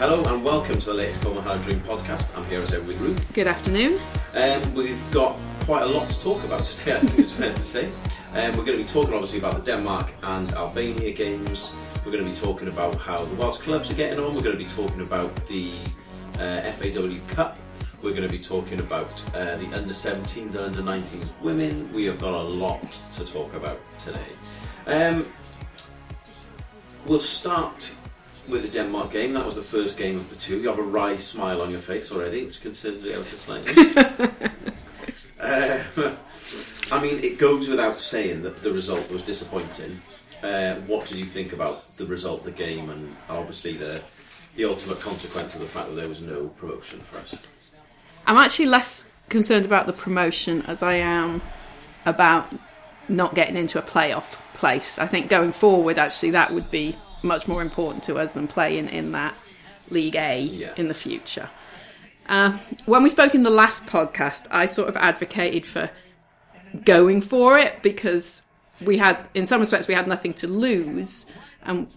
Hello and welcome to the latest Hard Dream podcast. I'm here as ever with Ruth. Good afternoon. Um, we've got quite a lot to talk about today, I think it's fair to say. Um, we're going to be talking obviously about the Denmark and Albania games. We're going to be talking about how the Welsh clubs are getting on. We're going to be talking about the uh, FAW Cup. We're going to be talking about uh, the under 17s and under 19s women. We have got a lot to talk about today. Um, we'll start with the Denmark game. That was the first game of the two. You have a wry smile on your face already, which concerns ever so slightly. uh, I mean, it goes without saying that the result was disappointing. Uh, what did you think about the result of the game and obviously the the ultimate consequence of the fact that there was no promotion for us? I'm actually less concerned about the promotion as I am about not getting into a playoff place. I think going forward, actually, that would be much more important to us than playing in that League A Yeah. in the future. Uh, when we spoke in the last podcast, I sort of advocated for going for it because we had, in some respects, we had nothing to lose, and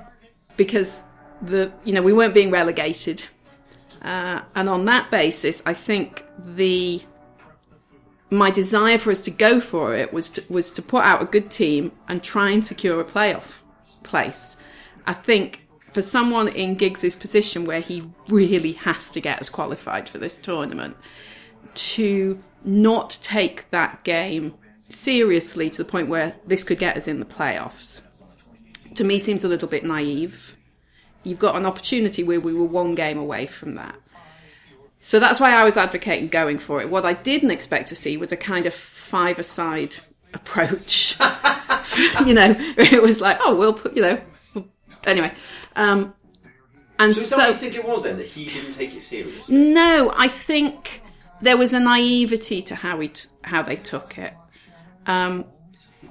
because the you know we weren't being relegated, uh, and on that basis, I think the my desire for us to go for it was to, was to put out a good team and try and secure a playoff place. I think for someone in Giggs's position where he really has to get us qualified for this tournament, to not take that game seriously to the point where this could get us in the playoffs, to me seems a little bit naive. You've got an opportunity where we were one game away from that. So that's why I was advocating going for it. What I didn't expect to see was a kind of five-a-side approach. you know, it was like, oh, we'll put, you know, anyway. Um, and So so, you think it was then that he didn't take it seriously? no, I think there was a naivety to how we t- how they took it. Um,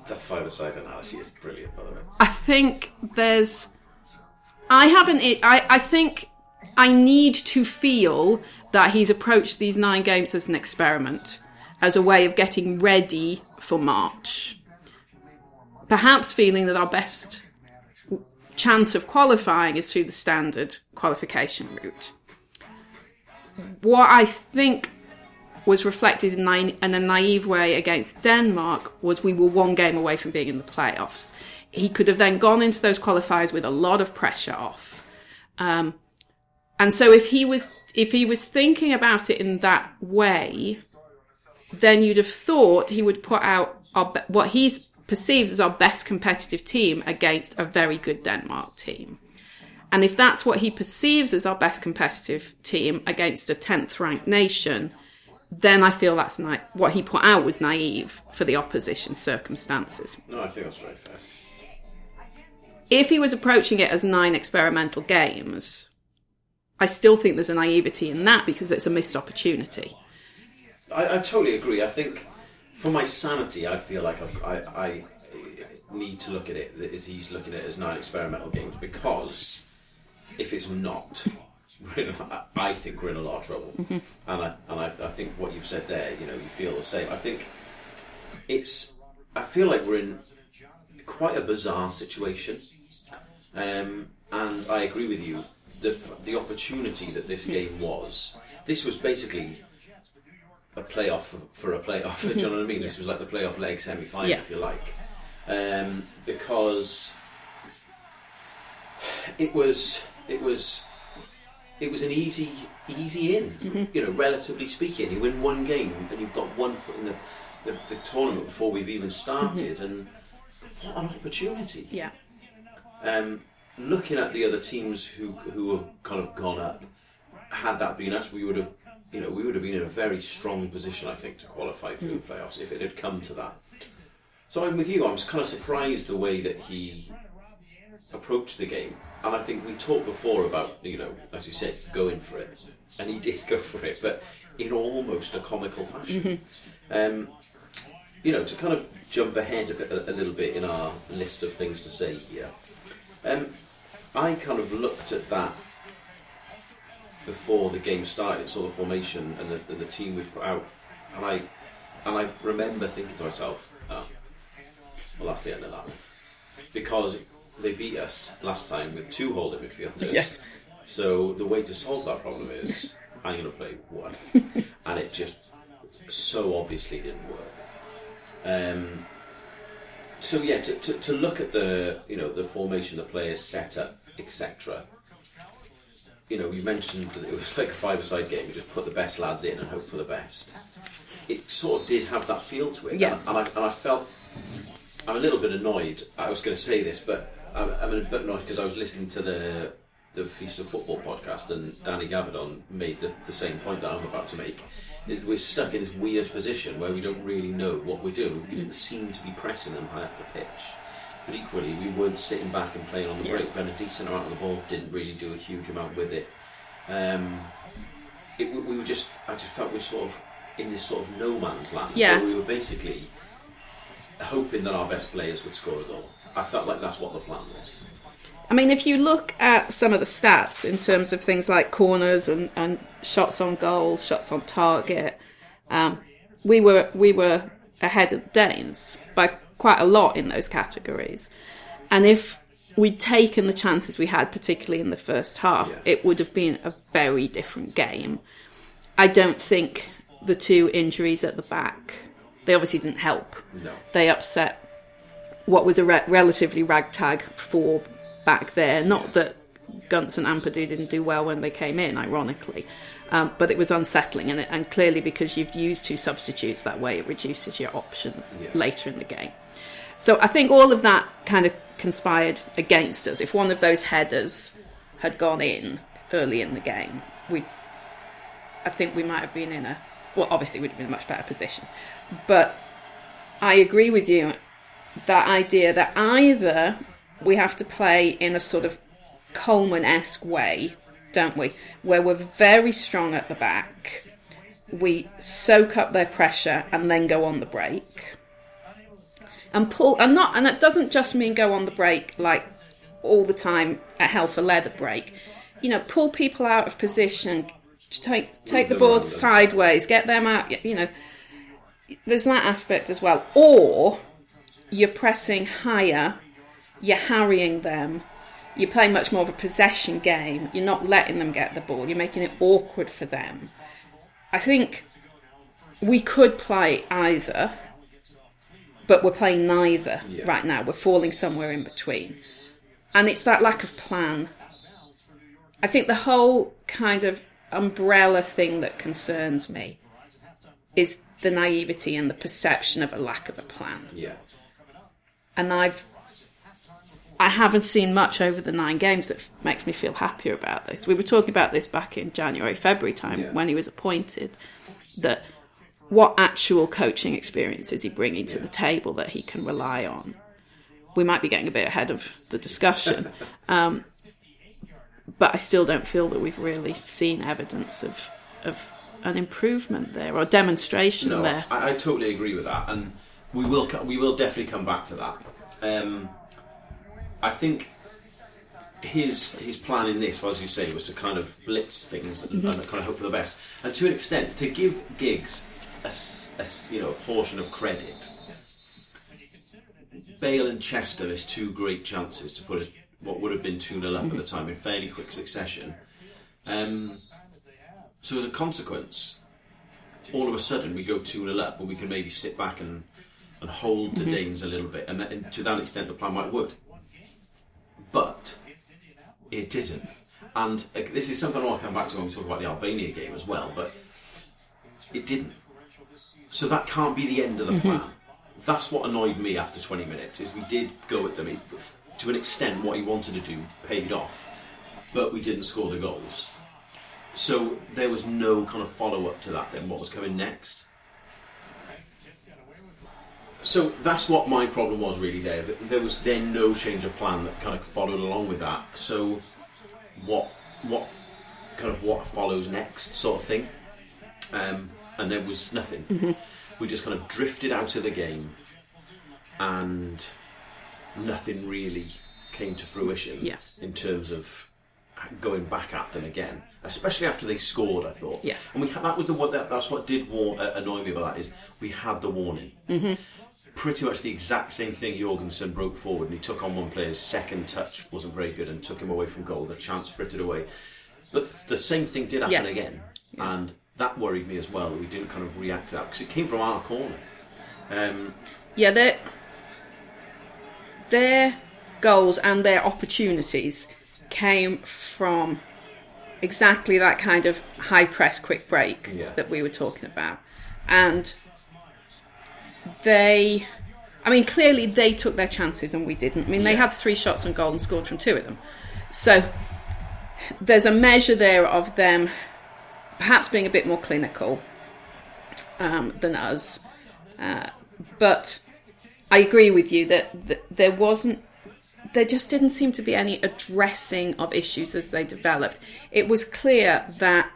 That five-a-side analogy is brilliant, by the way. I think there's. I haven't. I, I think I need to feel that he's approached these nine games as an experiment, as a way of getting ready for March. Perhaps feeling that our best chance of qualifying is through the standard qualification route. What I think was reflected in, nai- in a naive way against Denmark was we were one game away from being in the playoffs. He could have then gone into those qualifiers with a lot of pressure off. Um, and so if he was if he was thinking about it in that way, then you'd have thought he would put out our, what he perceives as our best competitive team against a very good Denmark team. And if that's what he perceives as our best competitive team against a 10th ranked nation, then I feel that's na- what he put out was naive for the opposition circumstances. No, I think that's very fair. If he was approaching it as nine experimental games, I still think there's a naivety in that because it's a missed opportunity. I, I totally agree. I think for my sanity, I feel like I've, I, I need to look at it as he's looking at it as nine experimental games because if it's not, I- think we're in a lot of trouble. And I and I, I think what you've said there, you know, you feel the same. I think it's. I feel like we're in quite a bizarre situation, um, and I agree with you. The the opportunity that this game was. This was basically a playoff for, a playoff. Do you know what I mean? This was like the playoff leg semi final, Yeah. if you like, um, because it was it was it was an easy easy in. You know, relatively speaking, you win one game and you've got one foot in the the, the tournament before we've even started, and what an opportunity! Yeah. Um, looking at the other teams who who have kind of gone up, had that been us, we would have, you know, we would have been in a very strong position, I think, to qualify through the playoffs if it had come to that. So I'm with you. I was kind of surprised the way that he approached the game, and I think we talked before about, you know, as you said, going for it, and he did go for it, but in almost a comical fashion. Um, you know, to kind of jump ahead a, bit, a, a little bit in our list of things to say here. Um, I kind of looked at that before the game started, saw the formation and the, and the team we put out, and I and I remember thinking to myself, oh, well, that's the end of that, because they beat us last time with two holding midfielders. Yes. So the way to solve that problem is I'm going to play one, and it just so obviously didn't work. Um, so yeah, to, to, to look at the you know the formation, the players set up, etc. You know, you mentioned that it was like a five-a-side game. You just put the best lads in and hope for the best. It sort of did have that feel to it, Yeah. and, and I, and I felt I'm a little bit annoyed. I was going to say this, but I'm, I'm a bit annoyed because I was listening to the the Feast of Football podcast, and Danny Gabbidon made the, the same point that I'm about to make. Is we're stuck in this weird position where we don't really know what we're doing. We didn't seem to be pressing them high up the pitch, but equally we weren't sitting back and playing on the Yeah. break. We had a decent amount of the ball, didn't really do a huge amount with it. Um, it we we were just, I just felt we were sort of in this sort of no man's land. Yeah. We were basically hoping that our best players would score a goal. I felt like that's what the plan was. I mean, if you look at some of the stats in terms of things like corners and, and shots on goal, shots on target, um, we were we were ahead of the Danes by quite a lot in those categories. And if we'd taken the chances we had, particularly in the first half, Yeah. it would have been a very different game. I don't think the two injuries at the back they obviously didn't help No. they upset what was a re- relatively ragtag four back there. Not that Gunts and Ampadu didn't do well when they came in, ironically, um, but it was unsettling, and, it, and clearly because you've used two substitutes that way, it reduces your options Yeah. later in the game. So I think all of that kind of conspired against us. If one of those headers had gone in early in the game, we, I think we might have been in a well, obviously we'd have been in a much better position, but I agree with you that idea that either we have to play in a sort of Coleman esque way, don't we? Where we're very strong at the back, we soak up their pressure and then go on the break. And pull, and not, and that doesn't just mean go on the break like all the time at hell for leather break. You know, pull people out of position, take take the board sideways, get them out. You know, there's that aspect as well. Or you're pressing higher, you're harrying them, you're playing much more of a possession game, you're not letting them get the ball, you're making it awkward for them. I think we could play either, but we're playing neither Yeah. right now. We're falling somewhere in between. And it's that lack of plan. I think the whole kind of umbrella thing that concerns me is the naivety and the perception of a lack of a plan Yeah. and I've I haven't seen much over the nine games that f- makes me feel happier about this. We were talking about this back in January, February time Yeah. when he was appointed. That what actual coaching experience is he bringing to the table that he can rely on? We might be getting a bit ahead of the discussion, um, but I still don't feel that we've really seen evidence of of an improvement there or demonstration No, there. I, I totally agree with that, and we will we will definitely come back to that. Um, I think his his plan in this, as you say, was to kind of blitz things and, and kind of hope for the best, and to an extent, to give Giggs a, a you know a portion of credit. Bale and Chester missed two great chances to put us what would have been two 0 up at the time in fairly quick succession. Um, so as a consequence, all of a sudden we go 2 0 up, but we can maybe sit back and, and hold the Danes a little bit, and, that, and to that extent the plan might work. But it didn't. And uh, this is something I'll come back to when we talk about the Albania game as well, but it didn't. So that can't be the end of the plan. That's what annoyed me after 20 minutes, is we did go at them. It, to an extent, what he wanted to do paid off, but we didn't score the goals. So there was no kind of follow up to that. Then what was coming next? So that's what my problem was really. There, there was then no change of plan that kind of followed along with that. So what, what kind of what follows next, sort of thing. Um, and there was nothing. We just kind of drifted out of the game, and nothing really came to fruition Yeah. in terms of going back at them again, especially after they scored. I thought, Yeah. and we had, that was the what that, that's what did war, uh, annoy me about that is we had the warning. Mm-hmm. Pretty much the exact same thing. Jorgensen broke forward and he took on one player's second touch wasn't very good and took him away from goal. The chance frittered away. But the same thing did happen Yeah. again, and that worried me as well. that We didn't kind of react to that because it came from our corner. Um, Yeah, their their goals and their opportunities came from exactly that kind of high press, quick break Yeah. that we were talking about, and they. I mean, clearly they took their chances and we didn't. I mean, they had three shots on goal and scored from two of them. So there's a measure there of them perhaps being a bit more clinical um, than us. Uh, but I agree with you that, that there wasn't, there just didn't seem to be any addressing of issues as they developed. It was clear that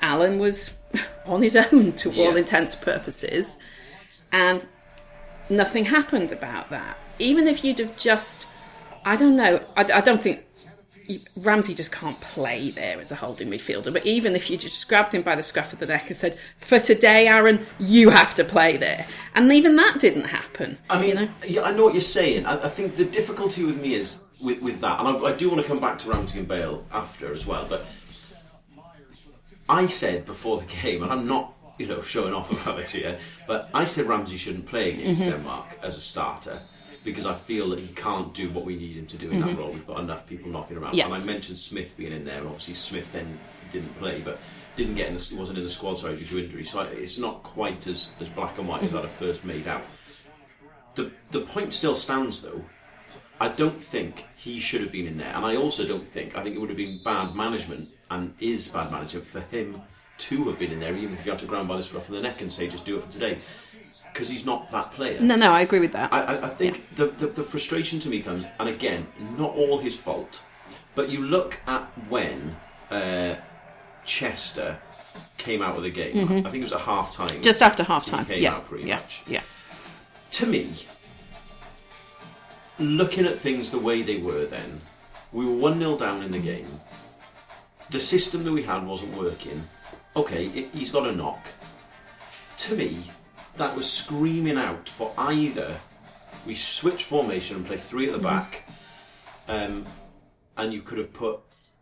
Alan was on his own to all intents and purposes, and nothing happened about that. Even if you'd have just, I don't know, I, I don't think Ramsey just can't play there as a holding midfielder. But even if you just grabbed him by the scruff of the neck and said, "For today, Aaron, you have to play there," and even that didn't happen. I mean, you know? yeah, I know what you're saying. I, I think the difficulty with me is with, with that, and I, I do want to come back to Ramsey and Bale after as well. But I said before the game, and I'm not, you know, showing off about this here, but I said Ramsey shouldn't play against mm-hmm. Denmark as a starter because I feel that he can't do what we need him to do in that mm-hmm. role. We've got enough people knocking around, Yeah. and I mentioned Smith being in there, and obviously Smith then didn't play, but. Didn't get in the, wasn't in the squad sorry due to injury, so I, it's not quite as, as black and white as mm-hmm. I'd have first made out. The the point still stands though. I don't think he should have been in there, and I also don't think I think it would have been bad management and is bad management for him to have been in there, even if you had to ground by the scruff of the neck and say just do it for today, because he's not that player. No, no, I agree with that. I, I, I think the, the the frustration to me comes, and again, not all his fault, but you look at when uh, Chester came out of the game. I think it was a half time. just after half time. Came Yeah, out pretty yeah, much. yeah. to me, looking at things the way they were then, we were 1 0 down in the game. The system that we had wasn't working. Okay, it, he's got a knock. To me, that was screaming out for either we switch formation and play three at the back, um, and you could have put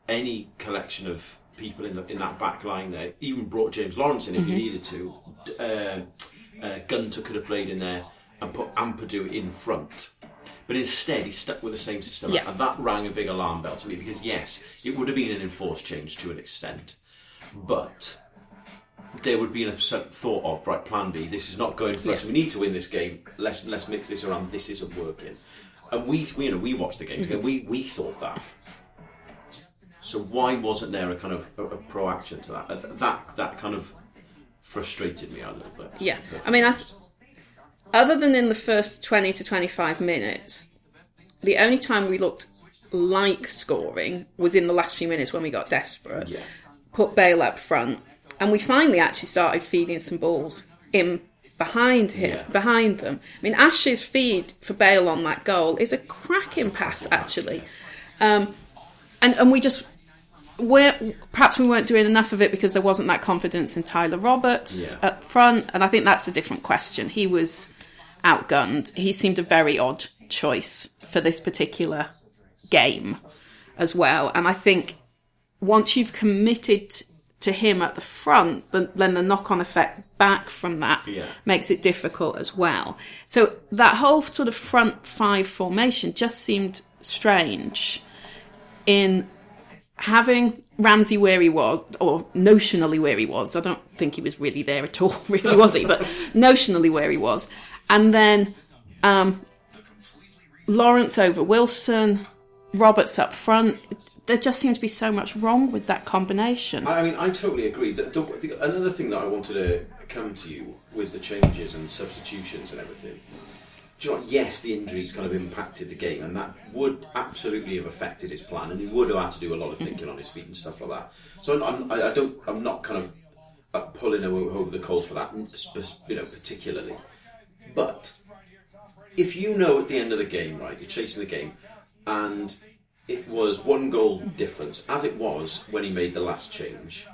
any collection of people in the in that back line there. Even brought James Lawrence in if you needed to. Uh, uh, Gunter could have played in there and put Ampadu in front. But instead, he stuck with the same system, Yeah. and that rang a big alarm bell to me because yes, it would have been an enforced change to an extent, but there would be a thought of right plan B. This is not going for us. Yeah. We need to win this game. Let's let's mix this around. This isn't working. And we, we you know we watched the game together. Mm-hmm. We we thought that. So why wasn't there a kind of a, a proaction to that? That that kind of frustrated me a little bit. Yeah, I mean, I th- other than in the first twenty to twenty-five minutes, the only time we looked like scoring was in the last few minutes when we got desperate. Yeah. Put Bale up front, and we finally actually started feeding some balls in behind him, Yeah. behind them. I mean, Ash's feed for Bale on that goal is a cracking pass, actually, um, and and we just. We're, perhaps we weren't doing enough of it because there wasn't that confidence in Tyler Roberts Yeah. up front, and I think that's a different question. He was outgunned. He seemed a very odd choice for this particular game as well. And I think once you've committed to him at the front, then, then the knock on effect back from that Yeah. makes it difficult as well. So that whole sort of front five formation just seemed strange in having Ramsey where he was, or notionally where he was. I don't think he was really there at all, really, was he? But notionally where he was. And then um, Lawrence over Wilson, Roberts up front. There just seemed to be so much wrong with that combination. I mean, I totally agree. The, the, the, another thing that I wanted to come to you with the changes and substitutions and everything. Do you know what? Yes, the injuries kind of impacted the game, and that would absolutely have affected his plan, and he would have had to do a lot of thinking on his feet and stuff like that. So I'm, I, I don't, I'm not kind of uh, pulling over, over the coals for that, you know, particularly. But if you know at the end of the game, right, you're chasing the game, and it was one goal difference, as it was when he made the last change.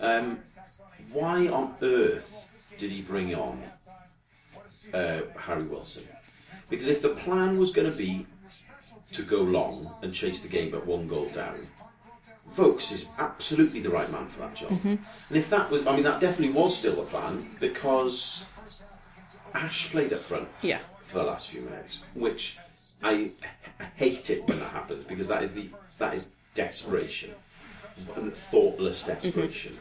Um, why on earth did he bring on uh, Harry Wilson? Because if the plan was going to be to go long and chase the game at one goal down, Vokes is absolutely the right man for that job. Mm-hmm. And if that was, I mean, that definitely was still the plan because Ash played up front Yeah. for the last few minutes, which I, I hate it when that happens because that is the that is desperation and thoughtless desperation.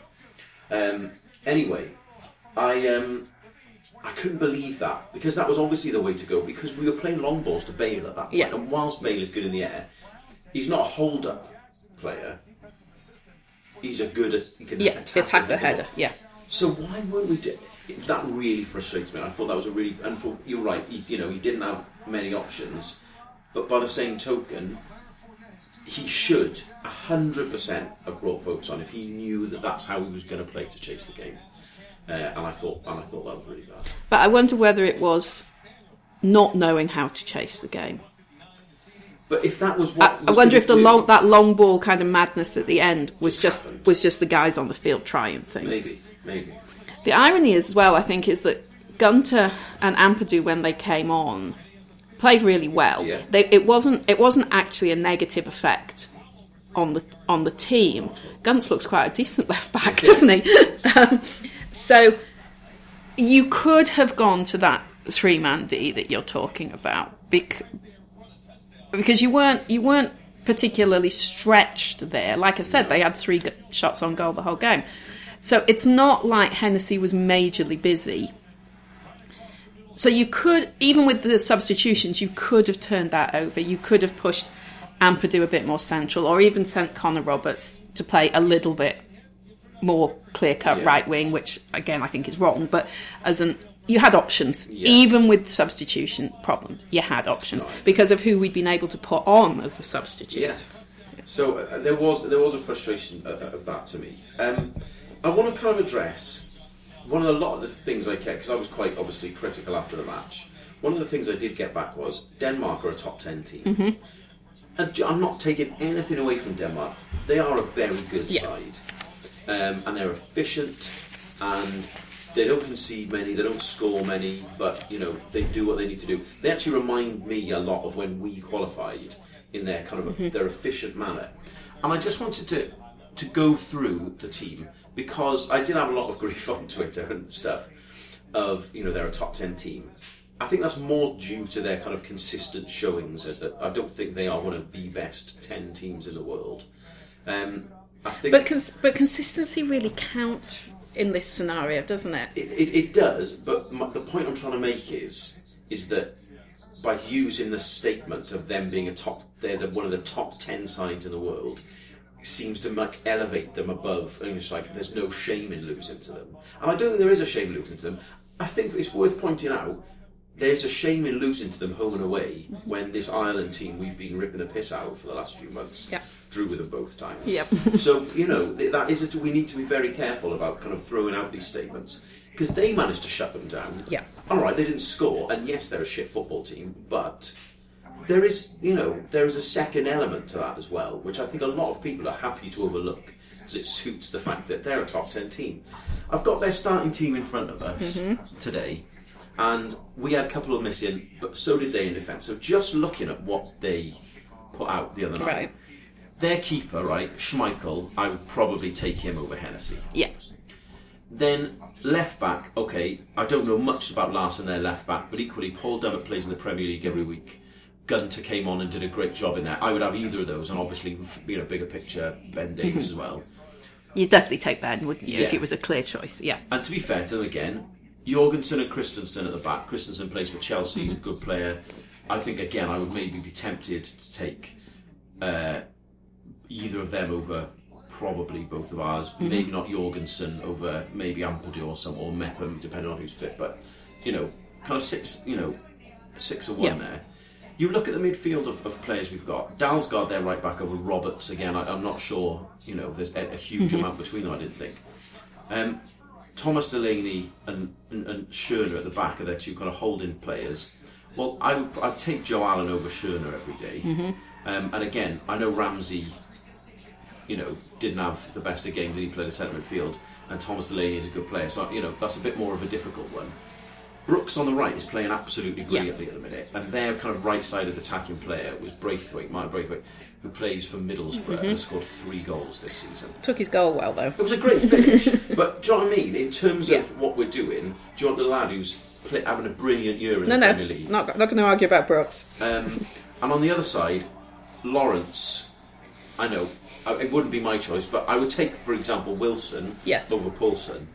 Um, anyway, I um, I couldn't believe that because that was obviously the way to go because we were playing long balls to Bale at that point, Yeah. and whilst Bale is good in the air, he's not a hold up player. He's a good he can Yeah. attack, Attack the header. Yeah. so why weren't we? Do- that really frustrates me. I thought that was a really and for you're right. He, you know, he didn't have many options, but by the same token, he should hundred percent have brought Vokes on if he knew that that's how he was going to play to chase the game. Uh, and I thought, and I thought that was really bad. But I wonder whether it was not knowing how to chase the game. But if that was what I, I wonder if the do- long that long ball kind of madness at the end was Just just was just the guys on the field trying things. maybe, maybe. The irony as well, I think, is that Gunter and Ampadu, when they came on, played really well. Yeah. They, it wasn't it wasn't actually a negative effect on the on the team. Guntz looks quite a decent left back, doesn't he? um, so you could have gone to that three man D that you're talking about bec- because you weren't you weren't particularly stretched there. Like I said, they had three g- shots on goal the whole game. So it's not like Hennessy was majorly busy. So you could, even with the substitutions, you could have turned that over. You could have pushed Ampadu a bit more central, or even sent Connor Roberts to play a little bit more clear cut Yeah. right wing, which again I think is wrong. But as an you had options, Yeah. even with substitution problem, you had options because of who we'd been able to put on as the substitute. Yes. So uh, there was there was a frustration of, of that to me. Um, I want to kind of address one of the lot of the things I kept because I was quite obviously critical after the match. One of the things I did get back was Denmark are a top ten team. And j- I'm not taking anything away from Denmark. They are a very good Yeah. side, um, and they're efficient, and they don't concede many, they don't score many, but you know they do what they need to do. They actually remind me a lot of when we qualified in their kind of their efficient manner, and I just wanted to to go through the team because I did have a lot of grief on Twitter and stuff of you know they're a top ten team. I think that's more due to their kind of consistent showings. I don't think they are one of the best ten teams in the world. Um, I think But cons- but consistency really counts in this scenario, doesn't it? it, it, it does, but my, the point I'm trying to make is is that by using the statement of them being a top, they're the, one of the top ten sides in the world, seems to like elevate them above. And it's like there's no shame in losing to them, and I don't think there is a shame in losing to them. I think it's worth pointing out. There's a shame in losing to them home and away when this Ireland team we've been ripping a piss out of for the last few months drew with them both times. Yep. so you know that is a, we need to be very careful about kind of throwing out these statements because they managed to shut them down. Yeah. All right, they didn't score, and yes, they're a shit football team, but there is you know there is a second element to that as well, which I think a lot of people are happy to overlook because it suits the fact that they're a top ten team. I've got their starting team in front of us mm-hmm. today. And we had a couple of missing, but so did they in defence. So just looking at what they put out the other night, Right. their keeper, right, Schmeichel, I would probably take him over Hennessy. Yeah. Then left back, okay, I don't know much about Larsen, their left back, but equally Paul Dummett plays in the Premier League every week. Gunter came on and did a great job in there. I would have either of those, and obviously, you know, bigger picture, Ben Davies as well. You'd definitely take Ben, wouldn't you, if it was a clear choice? Yeah. And to be fair to them again, Jorgensen and Christensen at the back. Christensen plays for Chelsea, he's a good player. I think again, I would maybe be tempted to take uh, either of them over probably both of ours. Maybe not Jorgensen over maybe Ampadu or some or Mepham, depending on who's fit. But you know, kind of six, you know, six or one Yeah. there. You look at the midfield of, of players we've got. Dalsgaard there right back over Roberts again. I, I'm not sure. You know, there's a, a huge amount between them. I didn't think. Um, Thomas Delaney and, and, and Schöne at the back are their two kind of holding players. Well, I would I'd take Joe Allen over Schöne every day. Um, and again, I know Ramsey, you know, didn't have the best of games. When he played a centre midfield, and Thomas Delaney is a good player. So you know that's a bit more of a difficult one. Brooks on the right is playing absolutely brilliantly at the minute, and their kind of right-sided attacking player was Braithwaite, Martin Braithwaite, who plays for Middlesbrough Mm-hmm. and has scored three goals this season. Took his goal well though. It was a great finish, but do you know what I mean? In terms Yeah. of what we're doing, do you want the lad who's play, having a brilliant year in No, the no, Premier League? not not going to argue about Brooks. Um, and on the other side, Lawrence, I know uh, it wouldn't be my choice, but I would take, for example, Wilson Yes. over Poulsen. And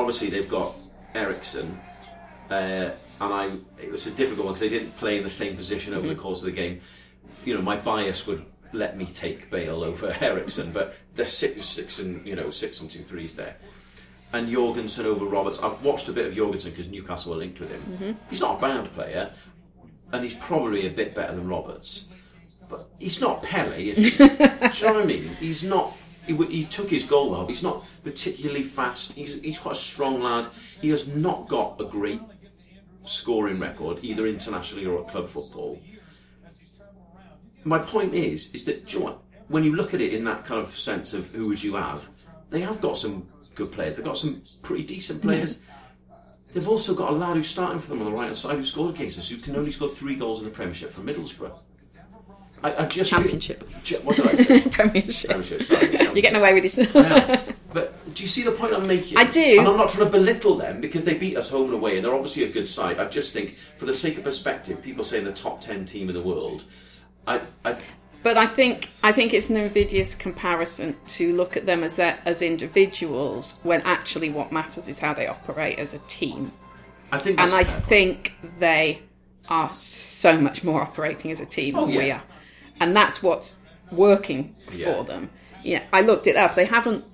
obviously, they've got Eriksen. Uh, and I, it was a difficult one because they didn't play in the same position over the course of the game. You know, my bias would let me take Bale over Eriksen, but they're six, six and you know six and two threes there. And Jorgensen over Roberts. I've watched a bit of Jorgensen because Newcastle were linked with him. He's not a bad player, and he's probably a bit better than Roberts. But he's not Pele, is he? Do you know what I mean? He's not. He, he took his goal but He's not particularly fast. He's, he's quite a strong lad. He has not got a great scoring record, either internationally or at club football. My point is, is that do you know what? when you look at it in that kind of sense of who would you have, they have got some good players. They've got some pretty decent players. They've also got a lad who's starting for them on the right hand side who scored against us, who can only score three goals in the Premiership for Middlesbrough. I, I just Championship. Ch- What did I say? Premiership. Premiership. Sorry. You're getting away with this. But do you see the point I'm making? I do. And I'm not trying to belittle them because they beat us home and away and they're obviously a good side. I just think, for the sake of perspective, people saying the top 10 team in the world, I, I, But I think I think it's an invidious comparison to look at them as their, as individuals when actually what matters is how they operate as a team. I think And I think they are so much more operating as a team Oh, than we are, and that's what's working for Yeah. them. Yeah, I looked it up. They haven't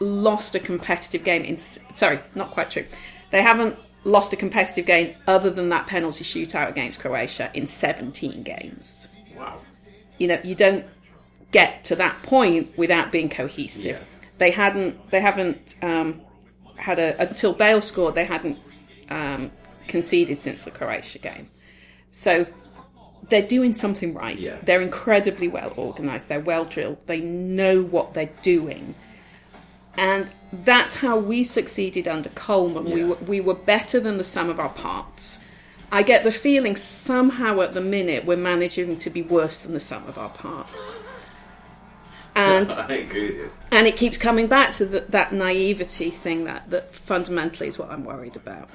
lost a competitive game in. Sorry, not quite true. They haven't lost a competitive game other than that penalty shootout against Croatia in 17 games Wow. you know you don't get to that point without being cohesive Yeah. they hadn't they haven't um, had a until Bale scored they hadn't um, conceded since the Croatia game so they're doing something right Yeah. they're incredibly well organized they're well drilled they know what they're doing and that's how we succeeded under Coleman. We were, we were better than the sum of our parts. I get the feeling somehow at the minute we're managing to be worse than the sum of our parts. And I agree and it keeps coming back to the, that naivety thing that, that fundamentally is what I'm worried about.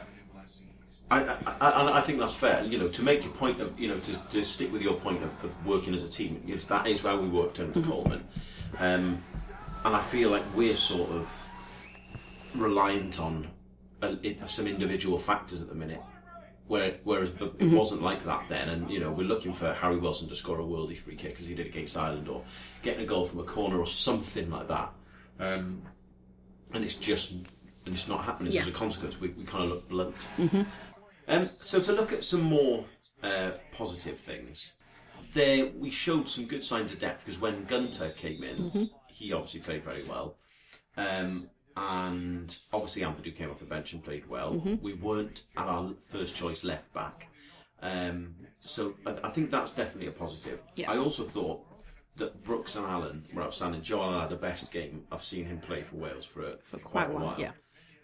I, I, I, think that's fair. You know, to make your point of, you know, to, to stick with your point of, of working as a team, you know, that is how we worked under Coleman. Um, and I feel like we're sort of reliant on a, some individual factors at the minute. Where, whereas the, it wasn't like that then, and you know we're looking for Harry Wilson to score a worldy free kick as he did against Ireland, or getting a goal from a corner or something like that. Um, and it's just and it's not happening. So Yeah. as a consequence, we, we kind of look blunt. Um, so to look at some more uh, positive things, there we showed some good signs of depth because when Gunter came in, he obviously played very well, um, and obviously Ampadu came off the bench and played well. We weren't at our first choice left back, um, so I, I think that's definitely a positive. Yeah. I also thought that Brooks and Allen were outstanding. Joe Allen had the best game I've seen him play for Wales for, a, for quite, quite a while, yeah.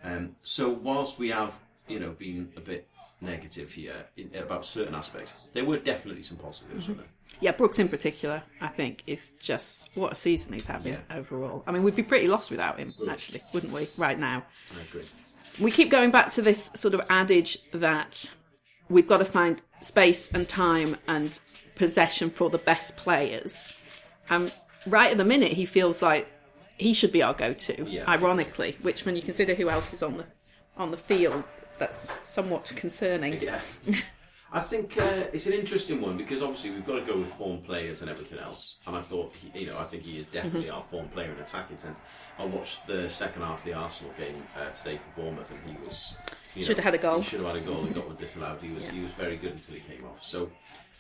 Um, so whilst we have, you know, been a bit negative here in, about certain aspects, there were definitely some positives. weren't there? Yeah, Brooks in particular, I think, is just what a season he's having Yeah. overall. I mean, we'd be pretty lost without him, actually, wouldn't we, right now? I agree. we keep going back to this sort of adage that we've got to find space and time and possession for the best players. Um, right at the minute, he feels like he should be our go-to. Yeah. Ironically, which when you consider who else is on the on the field, that's somewhat concerning. Yeah. I think uh, it's an interesting one because obviously we've got to go with form players and everything else. And I thought, he, you know, I think he is definitely our form player in attacking sense. I watched the second half of the Arsenal game uh, today for Bournemouth, and he was you know, Should have had a goal. He should have had a goal and got one disallowed. He was he was very good until he came off. So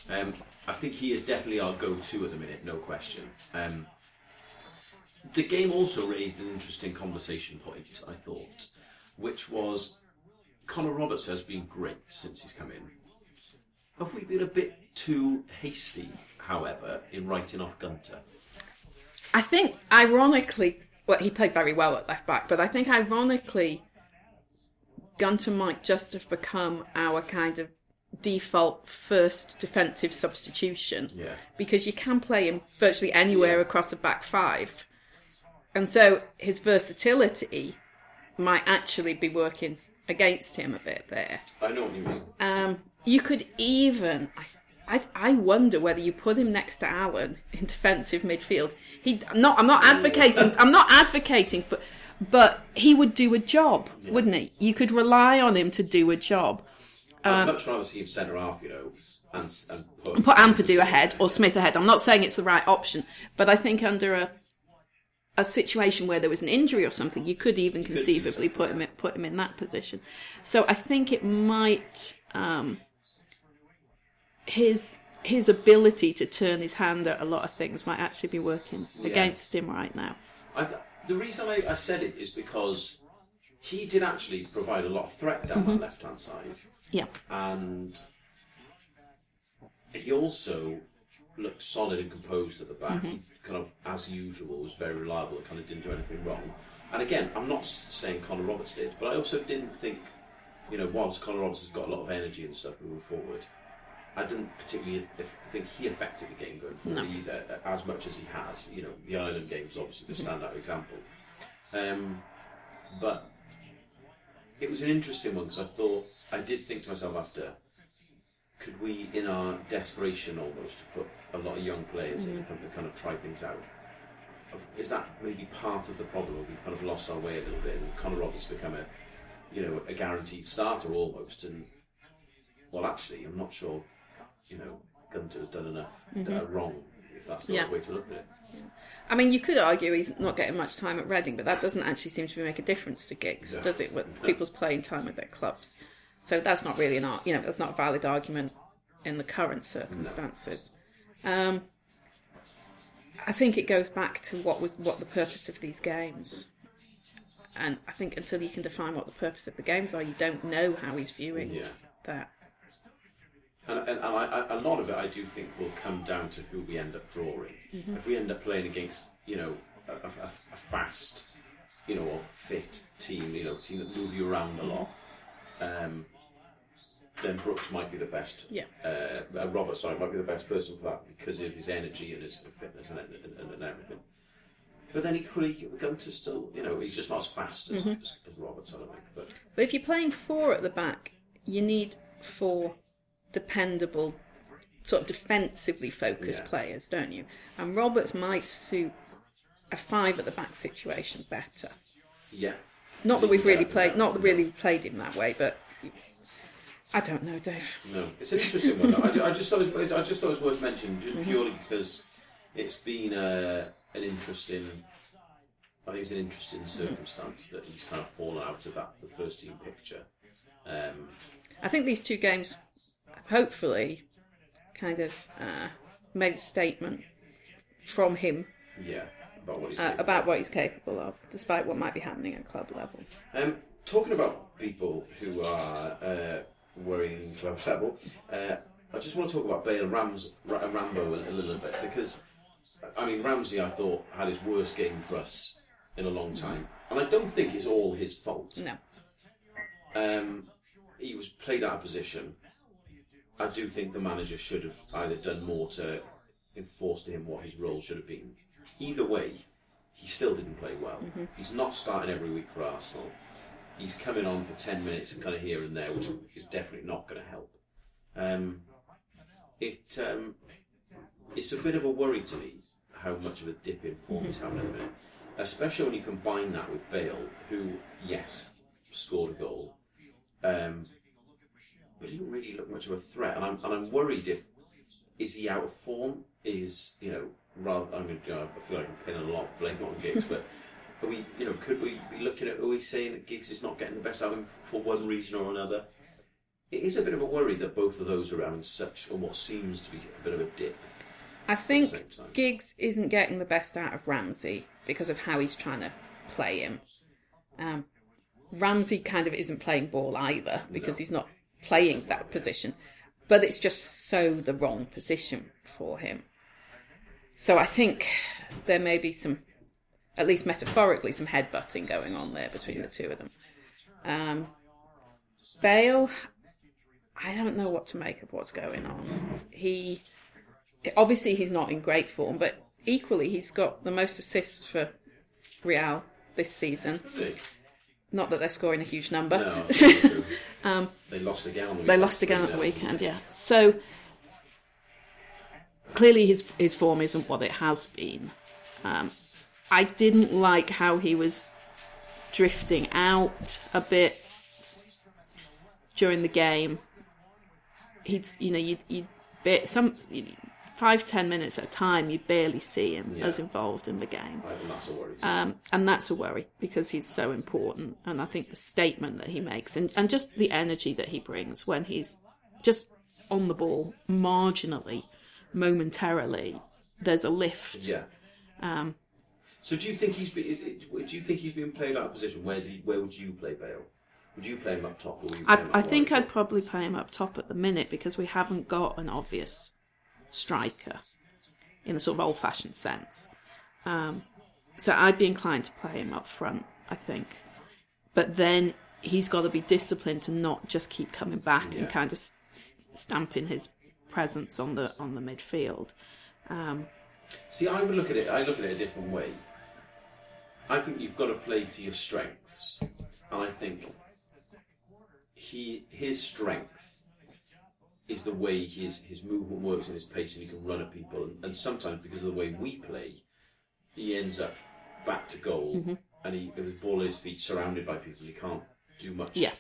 um, I think he is definitely our go-to at the minute, no question. Um, the game also raised an interesting conversation point, I thought, which was Connor Roberts has been great since he's come in. Have we been a bit too hasty, however, in writing off Gunter? I think, ironically, well, he played very well at left back, but I think, ironically, Gunter might just have become our kind of default first defensive substitution. Yeah. Because you can play him virtually anywhere across a back five. And so his versatility might actually be working against him a bit there. I know what you mean. Um, you could even. I, I, I wonder whether you put him next to Allen in defensive midfield. He I'm not. I'm not advocating. I'm not advocating for, but he would do a job, wouldn't he? You could rely on him to do a job. I'd much rather see him centre half, you know, and, and put, Put Ampadu ahead or Smith ahead. I'm not saying it's the right option, but I think under a a situation where there was an injury or something, you could even conceivably put him put him in that position. So I think it might um, his his ability to turn his hand at a lot of things might actually be working against him right now. I th- the reason I, I said it is because he did actually provide a lot of threat down Mm-hmm. that left hand side, Yeah, and he also looked solid and composed at the back. Mm-hmm. Kind of, as usual, was very reliable. Kind of didn't do anything wrong. And again, I'm not saying Connor Roberts did, but I also didn't think, you know, whilst Connor Roberts has got a lot of energy and stuff moving forward, I didn't particularly if, think he affected the game going forward No. either, as much as he has. You know, the Ireland game is obviously the standout example. Um, but it was an interesting one because I thought I did think to myself after, could we, in our desperation almost, to put a lot of young players in and kind of try things out? Is that maybe part of the problem? We've kind of lost our way a little bit, and Connor Roberts become a, you know, a guaranteed starter almost. And well, actually, I'm not sure, you know, Gunter has done enough that are wrong. If that's the Yeah. way to look at it. I mean, you could argue he's not getting much time at Reading, but that doesn't actually seem to make a difference to Giggs, No. does it? With people's playing time with their clubs, so that's not really an ar- you know that's not a valid argument in the current circumstances. Um, I think it goes back to what was what the purpose of these games, and I think until you can define what the purpose of the games are, you don't know how he's viewing Yeah. that. And, and, and I, I, a lot of it, I do think, will come down to who we end up drawing. If we end up playing against, you know, a, a, a fast, you know, or fit team, you know, team that move you around a lot, um, then Brooks might be the best. Yeah. Uh, uh, Robert, sorry, might be the best person for that because of his energy and his fitness and, and, and, everything. But then equally, to still, you know, he's just not as fast as, as, as Roberts, I don't think. But But if you're playing four at the back, you need four dependable, sort of defensively focused Yeah. players, don't you? And Roberts might suit a five at the back situation better. yeah, Not that we've really played, not really played him that way, but I don't know, Dave. No, it's an interesting one. I, I just thought it was, I just thought it was worth mentioning, just purely because it's been uh, an interesting. I think it's an interesting circumstance that he's kind of fallen out of that the first team picture. Um, I think these two games, hopefully, kind of uh, made a statement from him yeah, about what he's uh, about what he's capable of, despite what might be happening at club level. Um, talking about people who are uh, worrying club level, uh, I just want to talk about Bale Rams, Ra- Rambo a, a little bit because, I mean, Ramsey I thought had his worst game for us in a long time, and I don't think it's all his fault. No. Um, he was played out of position. I do think the manager should have either done more to enforce to him what his role should have been. Either way, he still didn't play well. He's not starting every week for Arsenal. He's coming on for 10 minutes and kind of here and there, which is definitely not going to help. Um, it um, It's a bit of a worry to me how much of a dip in form he's having at the minute. Especially when you combine that with Bale, who, yes, scored a goal, um, but he didn't really look much of a threat. And I'm, and I'm worried if is he out of form? Is you know rather I'm going to I feel like I'm pinning a lot of blame on Giggs, but are we you know could we be looking at are we saying that Giggs is not getting the best out of him for one reason or another? It is a bit of a worry that both of those are having such or what seems to be a bit of a dip. I think. Giggs isn't getting the best out of Ramsey because of how he's trying to play him. Um, Ramsey kind of isn't playing ball either because No. he's not playing that position, but it's just so the wrong position for him. So I think there may be some, at least metaphorically, some headbutting going on there between the two of them. Um, Bale, I don't know what to make of what's going on. He obviously he's not in great form, but equally he's got the most assists for Real this season. Not that they're scoring a huge number. No, that's not true. Um, they lost again on the They lost again at the weekend, yeah. So clearly his his form isn't what it has been. Um, I didn't like how he was drifting out a bit during the game. He'd you know you'd, you'd bit some five ten minutes at a time you'd barely see him Yeah. as involved in the game. And that's a worry. Um, and that's a worry because he's so important. And I think the statement that he makes and, and just the energy that he brings when he's just on the ball marginally, momentarily, there's a lift. Yeah. Um, So do you think he's be, do you think he's being played out of position? Where do you, where would you play Bale? Would you play him up top? Or you I, him I think? I'd probably play him up top at the minute because we haven't got an obvious striker in a sort of old fashioned sense. Um, so I'd be inclined to play him up front, I think. But then he's got to be disciplined to not just keep coming back Yeah. and kind of s- s- stamping his presence on the on the midfield. Um, See, I would look at it. I look at it a different way. I think you've got to play to your strengths, and I think he his strength is the way his his movement works and his pace, and he can run at people. And, and sometimes because of the way we play, he ends up back to goal, Mm-hmm. and he with the ball at his feet, surrounded by people. He can't do much. Yeah.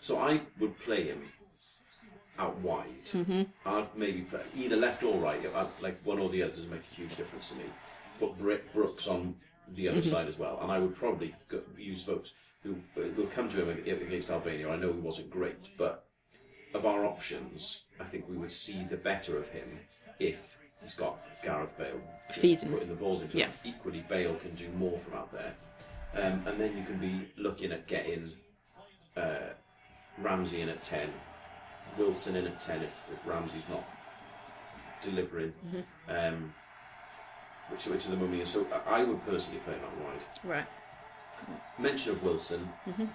So I would play him out wide. Mm-hmm. I'd maybe play either left or right. I'd, like one or the other doesn't make a huge difference to me. Put Brick Brooks on the other side as well, and I would probably go, use Vokes who will come to him against Albania. I know he wasn't great, but of our options, I think we would see the better of him if he's got Gareth Bale Feeding. putting the balls into Yeah. him. Equally, Bale can do more from out there, um, and then you can be looking at getting uh, Ramsey in at ten, Wilson in at ten if, if Ramsey's not delivering. Um, which, which are the mummy. So I would personally play him out wide right. mention of Wilson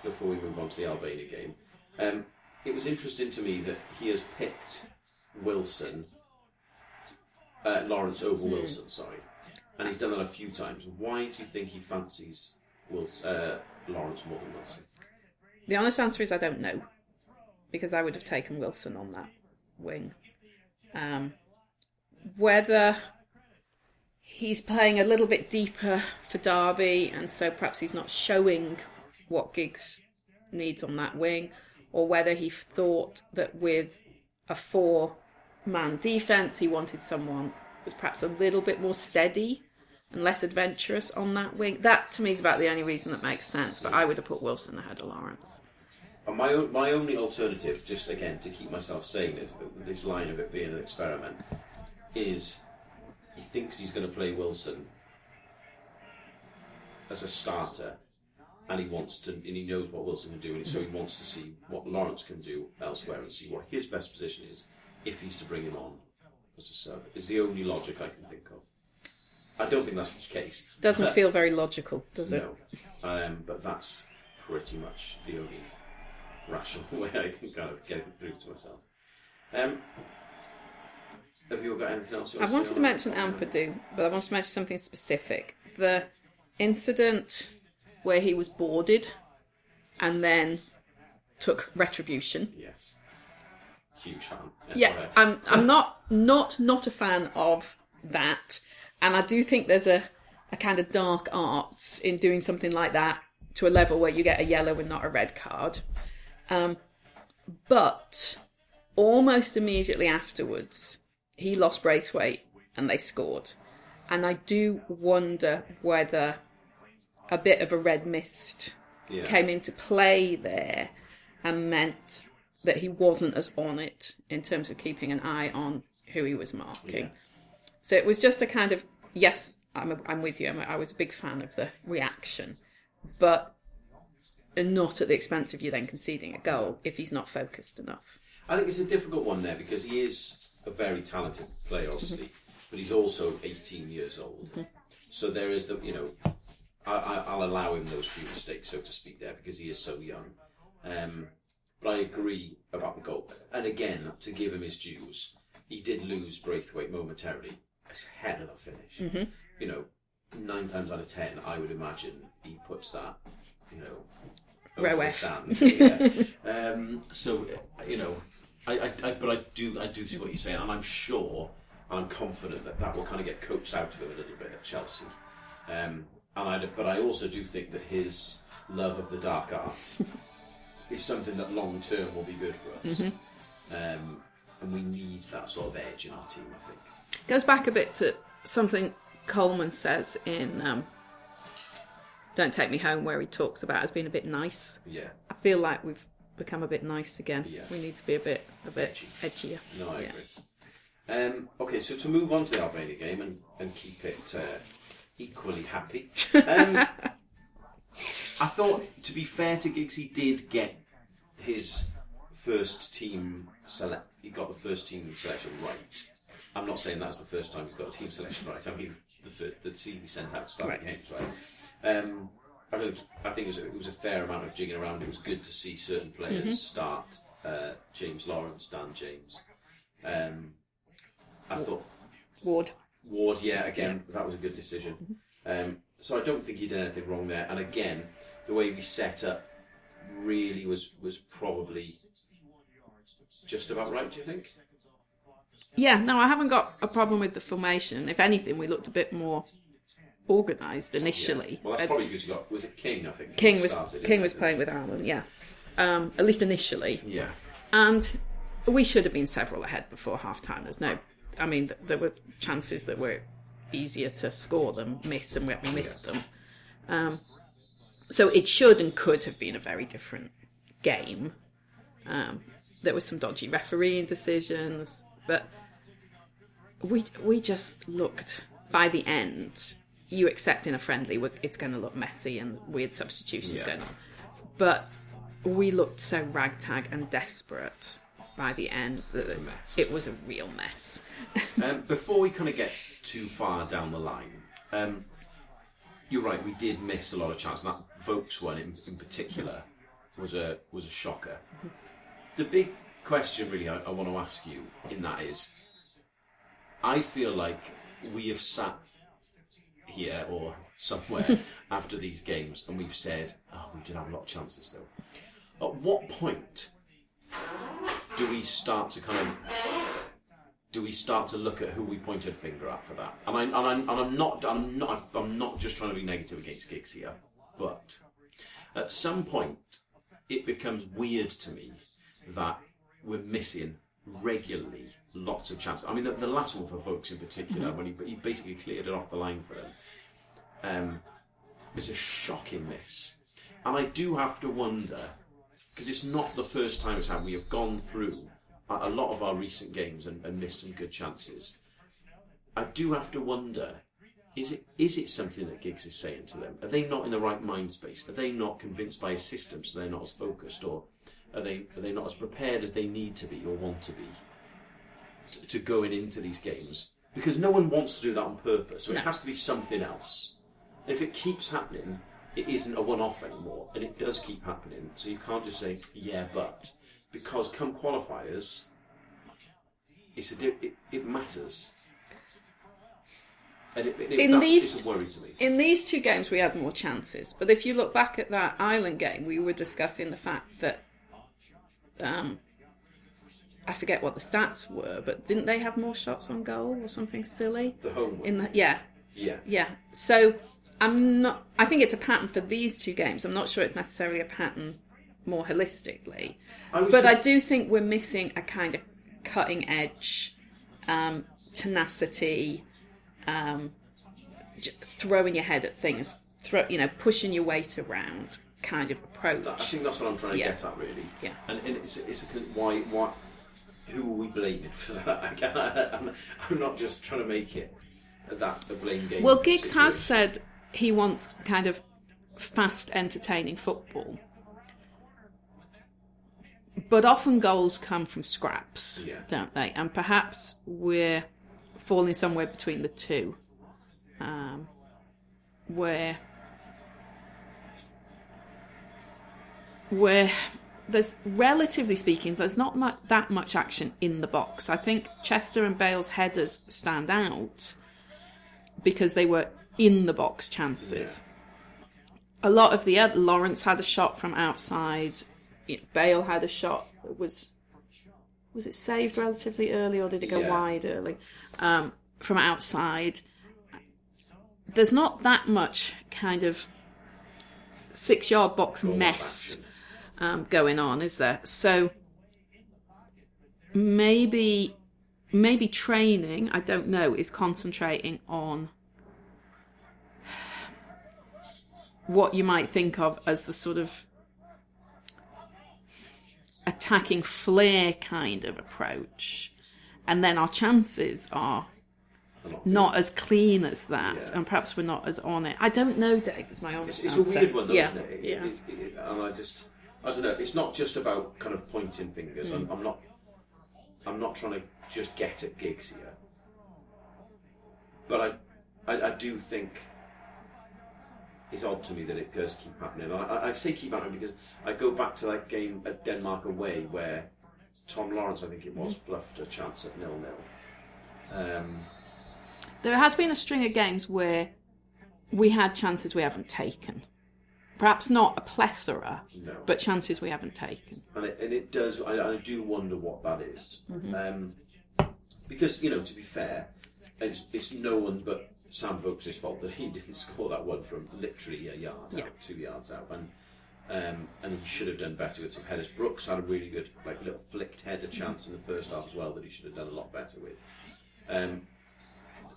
before we move on to the Albania game. Um, it was interesting to me that he has picked Wilson, uh, Lawrence over Wilson, sorry, and he's done that a few times. Why do you think he fancies Wilson, uh, Lawrence more than Wilson? The honest answer is I don't know, because I would have taken Wilson on that wing. Um, whether he's playing a little bit deeper for Derby, and so perhaps he's not showing what Giggs needs on that wing, or whether he thought that with a four-man defence, he wanted someone who was perhaps a little bit more steady and less adventurous on that wing. That to me is about the only reason that makes sense. But I would have put Wilson ahead of Lawrence. And my my only alternative, just again to keep myself sane, is uh, this line of it being an experiment, is he thinks he's going to play Wilson as a starter, and he wants to, and he knows what Wilson can do, and so he wants to see what Lawrence can do elsewhere and see what his best position is if he's to bring him on as a sub. Is the only logic I can think of. I don't think that's the case. Doesn't feel very logical, does it? no, um, but that's pretty much the only rational way I can kind of get it through to myself. Um, have you got anything else? You I want wanted say to mention? Ampadu, but I wanted to mention something specific. The incident where he was boarded and then took retribution. Yes, huge fan. Yeah, alright. I'm I'm not not not a fan of that, and I do think there's a a kind of dark arts in doing something like that to a level where you get a yellow and not a red card. Um, but almost immediately afterwards, he lost Braithwaite and they scored, and I do wonder whether a bit of a red mist yeah. came into play there and meant that he wasn't as on it in terms of keeping an eye on who he was marking. Yeah. So it was just a kind of yes, I'm I'm with you. I'm, I was a big fan of the reaction, but not at the expense of you then conceding a goal if he's not focused enough. I think it's a difficult one there because he is a very talented player, obviously, mm-hmm. but he's also 18 years old. Mm-hmm. So there is the, you know, I, I, I'll allow him those few mistakes, so to speak, there because he is so young. Um, but I agree about the goal. And again, to give him his dues, he did lose Braithwaite momentarily. It's a hell of a finish. Mm-hmm. You know, nine times out of ten, I would imagine he puts that, you know, over the F. stands. yeah. um, so you know, I, I, I, but I do, I do see what you're saying, and I'm sure, and I'm confident that that will kind of get coached out of him a little bit at Chelsea. Um, and I, but I also do think that his love of the dark arts is something that long term will be good for us. Um, and we need that sort of edge in our team, I think. Goes back a bit to something Coleman says in um, Don't Take Me Home, where he talks about us being a bit nice. Yeah. I feel like we've become a bit nice again. Yeah. We need to be a bit a bit edgier. No, I Yeah. agree. Um, okay, so to move on to the Albania game and, and keep it uh, equally happy, um, I thought, to be fair to Giggs, he did get his first team select. He got the first team selection right. I'm not saying that's the first time he's got a team selection right. I mean, the first, the team he sent out to start the Right. games right. Um, I, think, I think it was, a, it was a fair amount of jigging around. It was good to see certain players start. Uh, James Lawrence, Dan James. Um, I thought Ward. Ward, yeah, again, that was a good decision. Um, so I don't think he did anything wrong there. And again, the way we set up really was was probably just about right. Do you think? Yeah, no, I haven't got a problem with the formation. If anything, we looked a bit more organised initially. Well, that's Uh, probably because you got was it King? I think King was started, King was playing with Ireland, yeah. Um, at least initially, Yeah, and we should have been several ahead before half time. There's no, I mean, th- there were chances that were easier to score than miss, and we we missed them. Um, so it should and could have been a very different game. Um, there were some dodgy refereeing decisions, but we we just looked by the end. You accept in a friendly, it's going to look messy and weird substitutions Yeah. going on, but we looked so ragtag and desperate by the end that it's- mess. it was a real mess. um, before we kind of get too far down the line, um, you're right. We did miss a lot of chances. That Vokes one in, in particular was a was a shocker. The big question, really, I, I want to ask you in that is, I feel like we have sat here or somewhere after these games and we've said, "Oh, we did have a lot of chances, though." At what point do we start to kind of do we start to look at who we pointed a finger at for that? And, I, and, I, and I'm not, I'm not, I'm not just trying to be negative against Giggs here, but at some point it becomes weird to me that we're missing regularly lots of chances. I mean, the, the last one for Vokes in particular, when he, he basically cleared it off the line for them, um, was a shocking miss. And I do have to wonder because it's not the first time it's happened. We have gone through a, lot of our recent games and, and missed some good chances. I do have to wonder: is it is it something that Giggs is saying to them? Are they not in the right mind space? Are they not convinced by his system, so they're not as focused, or are they are they not as prepared as they need to be or want to be to, to going into these games? Because no one wants to do that on purpose, so it has to be something else. If it keeps happening, it isn't a one-off anymore, and it does keep happening. So you can't just say, "Yeah, but," because come qualifiers, it's a di- it, it matters, and it, it, In that these- is a worry to me. In these two games, we had more chances. But if you look back at that Ireland game, we were discussing the fact that um, I forget what the stats were, but didn't they have more shots on goal or something silly? The home, one. In the yeah, yeah, yeah. So I'm not. I think it's a pattern for these two games. I'm not sure it's necessarily a pattern more holistically, I but I do think we're missing a kind of cutting edge, um, tenacity, um, throwing your head at things, throw, you know, pushing your weight around kind of approach. I think that's what I'm trying to Yeah. get at, really. Yeah. And, and it's, it's a, why why who are we blaming for that? I'm, I'm not just trying to make it that the blame game. Well, Giggs has said he wants kind of fast, entertaining football. But often goals come from scraps, Yeah. don't they? And perhaps we're falling somewhere between the two. Um, where where there's relatively speaking, there's not much, that much action in the box. I think Chester and Bale's headers stand out because they were in the box chances. A lot of the other, Lawrence had a shot from outside. Bale had a shot that was was it saved relatively early or did it go Yeah. wide early um, from outside? There's not that much kind of six yard box All mess um, going on, is there? So maybe maybe training, I don't know, is concentrating on what you might think of as the sort of attacking flair kind of approach. And then our chances are not as clean as that, Yeah. and perhaps we're not as on it. I don't know, Dave. Is my honest It's, it's a answer. weird one, though, yeah. isn't it? Yeah. It- it- it- and I just, I don't know. It's not just about kind of pointing fingers. Mm. I'm, I'm not, I'm not trying to just get at Giggs here. But I, I, I do think it's odd to me that it does keep happening. I, I, say keep happening because I go back to that game at Denmark away where Tom Lawrence, I think it was, Mm. fluffed a chance at nil nil. Um, There has been a string of games where we had chances we haven't taken. Perhaps not a plethora, no. but chances we haven't taken. and it, and it does. I, I do wonder what that is. um, because you know, to be fair, it's, it's no one but Sam Vokes' fault that he didn't score that one from literally a yard Yeah. out, two yards out, and um, and he should have done better with some headers. Brooks had a really good, like little flicked header chance in the first half as well that he should have done a lot better with. Um,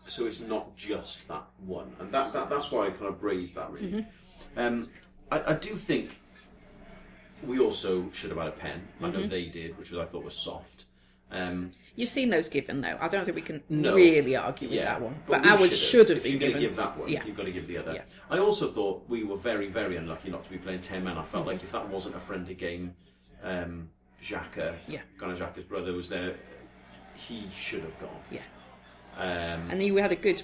so it's not just that one, and that, that that's why I kind of raised that really. Um, I, I do think we also should have had a pen. I know they did, which was I thought was soft. Um, You've seen those given, though. I don't think we can No. really argue with yeah, that one. But, we ours should have If been you're going given. to give that one, Yeah. you've got to give the other. Yeah. I also thought we were very, very unlucky not to be playing ten men. I felt like if that wasn't a friendly game, um, Xhaka, Yeah. Granit Xhaka's brother was there. He should have gone. Yeah. Um, And you had a good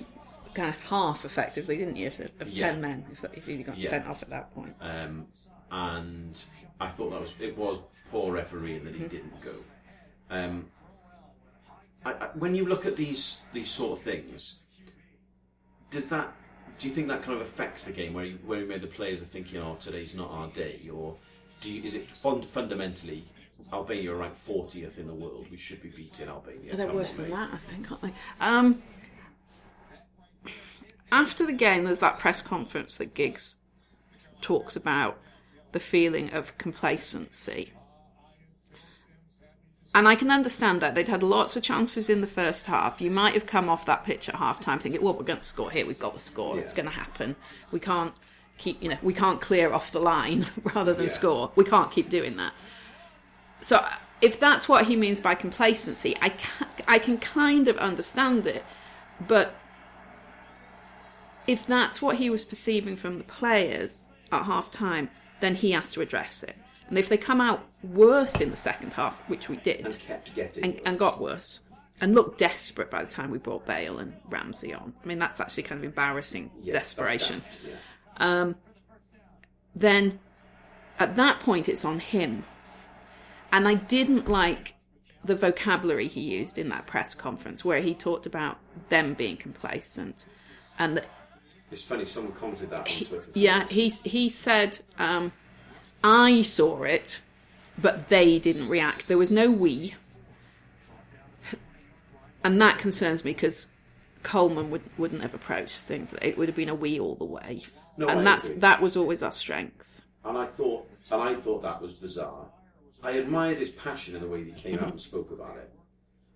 kind of half, effectively, didn't you, of, Yeah. 10 men, if, if you'd got sent off at that point. um, and I thought that was it was poor refereeing that he Mm-hmm. didn't go. Um, I, I, when you look at these these sort of things, does that do you think that kind of affects the game where you, where the players are thinking, oh, today's not our day, or do you, is it fund, fundamentally Albania are ranked fortieth in the world? We should be beating Albania. They're worse than that, I think, aren't they? Um, after the game, there's that press conference that Giggs talks about the feeling of complacency. And I can understand that. They'd had lots of chances in the first half. You might have come off that pitch at half time thinking, well, we're going to score here. We've got the score. It's going to happen. We can't keep, you know, we can't clear off the line rather than Yeah. score. We can't keep doing that. So if that's what he means by complacency, I can, I can kind of understand it. But if that's what he was perceiving from the players at half time, then he has to address it. And if they come out worse in the second half, which we did, and kept getting and, and got worse, and looked desperate by the time we brought Bale and Ramsey on, I mean, that's actually kind of embarrassing Yeah, desperation. daft, yeah. then at that point it's on him. And I didn't like the vocabulary he used in that press conference where he talked about them being complacent. And that, It's funny. Someone commented that on Twitter. yeah, he, he said, um, I saw it, but they didn't react. There was no we. And that concerns me because Coleman would, wouldn't have approached things. It would have been a we all the way. No, and I that's agree. that was always our strength. And I thought, and I thought that was bizarre. I admired his passion in the way he came Mm-hmm. out and spoke about it,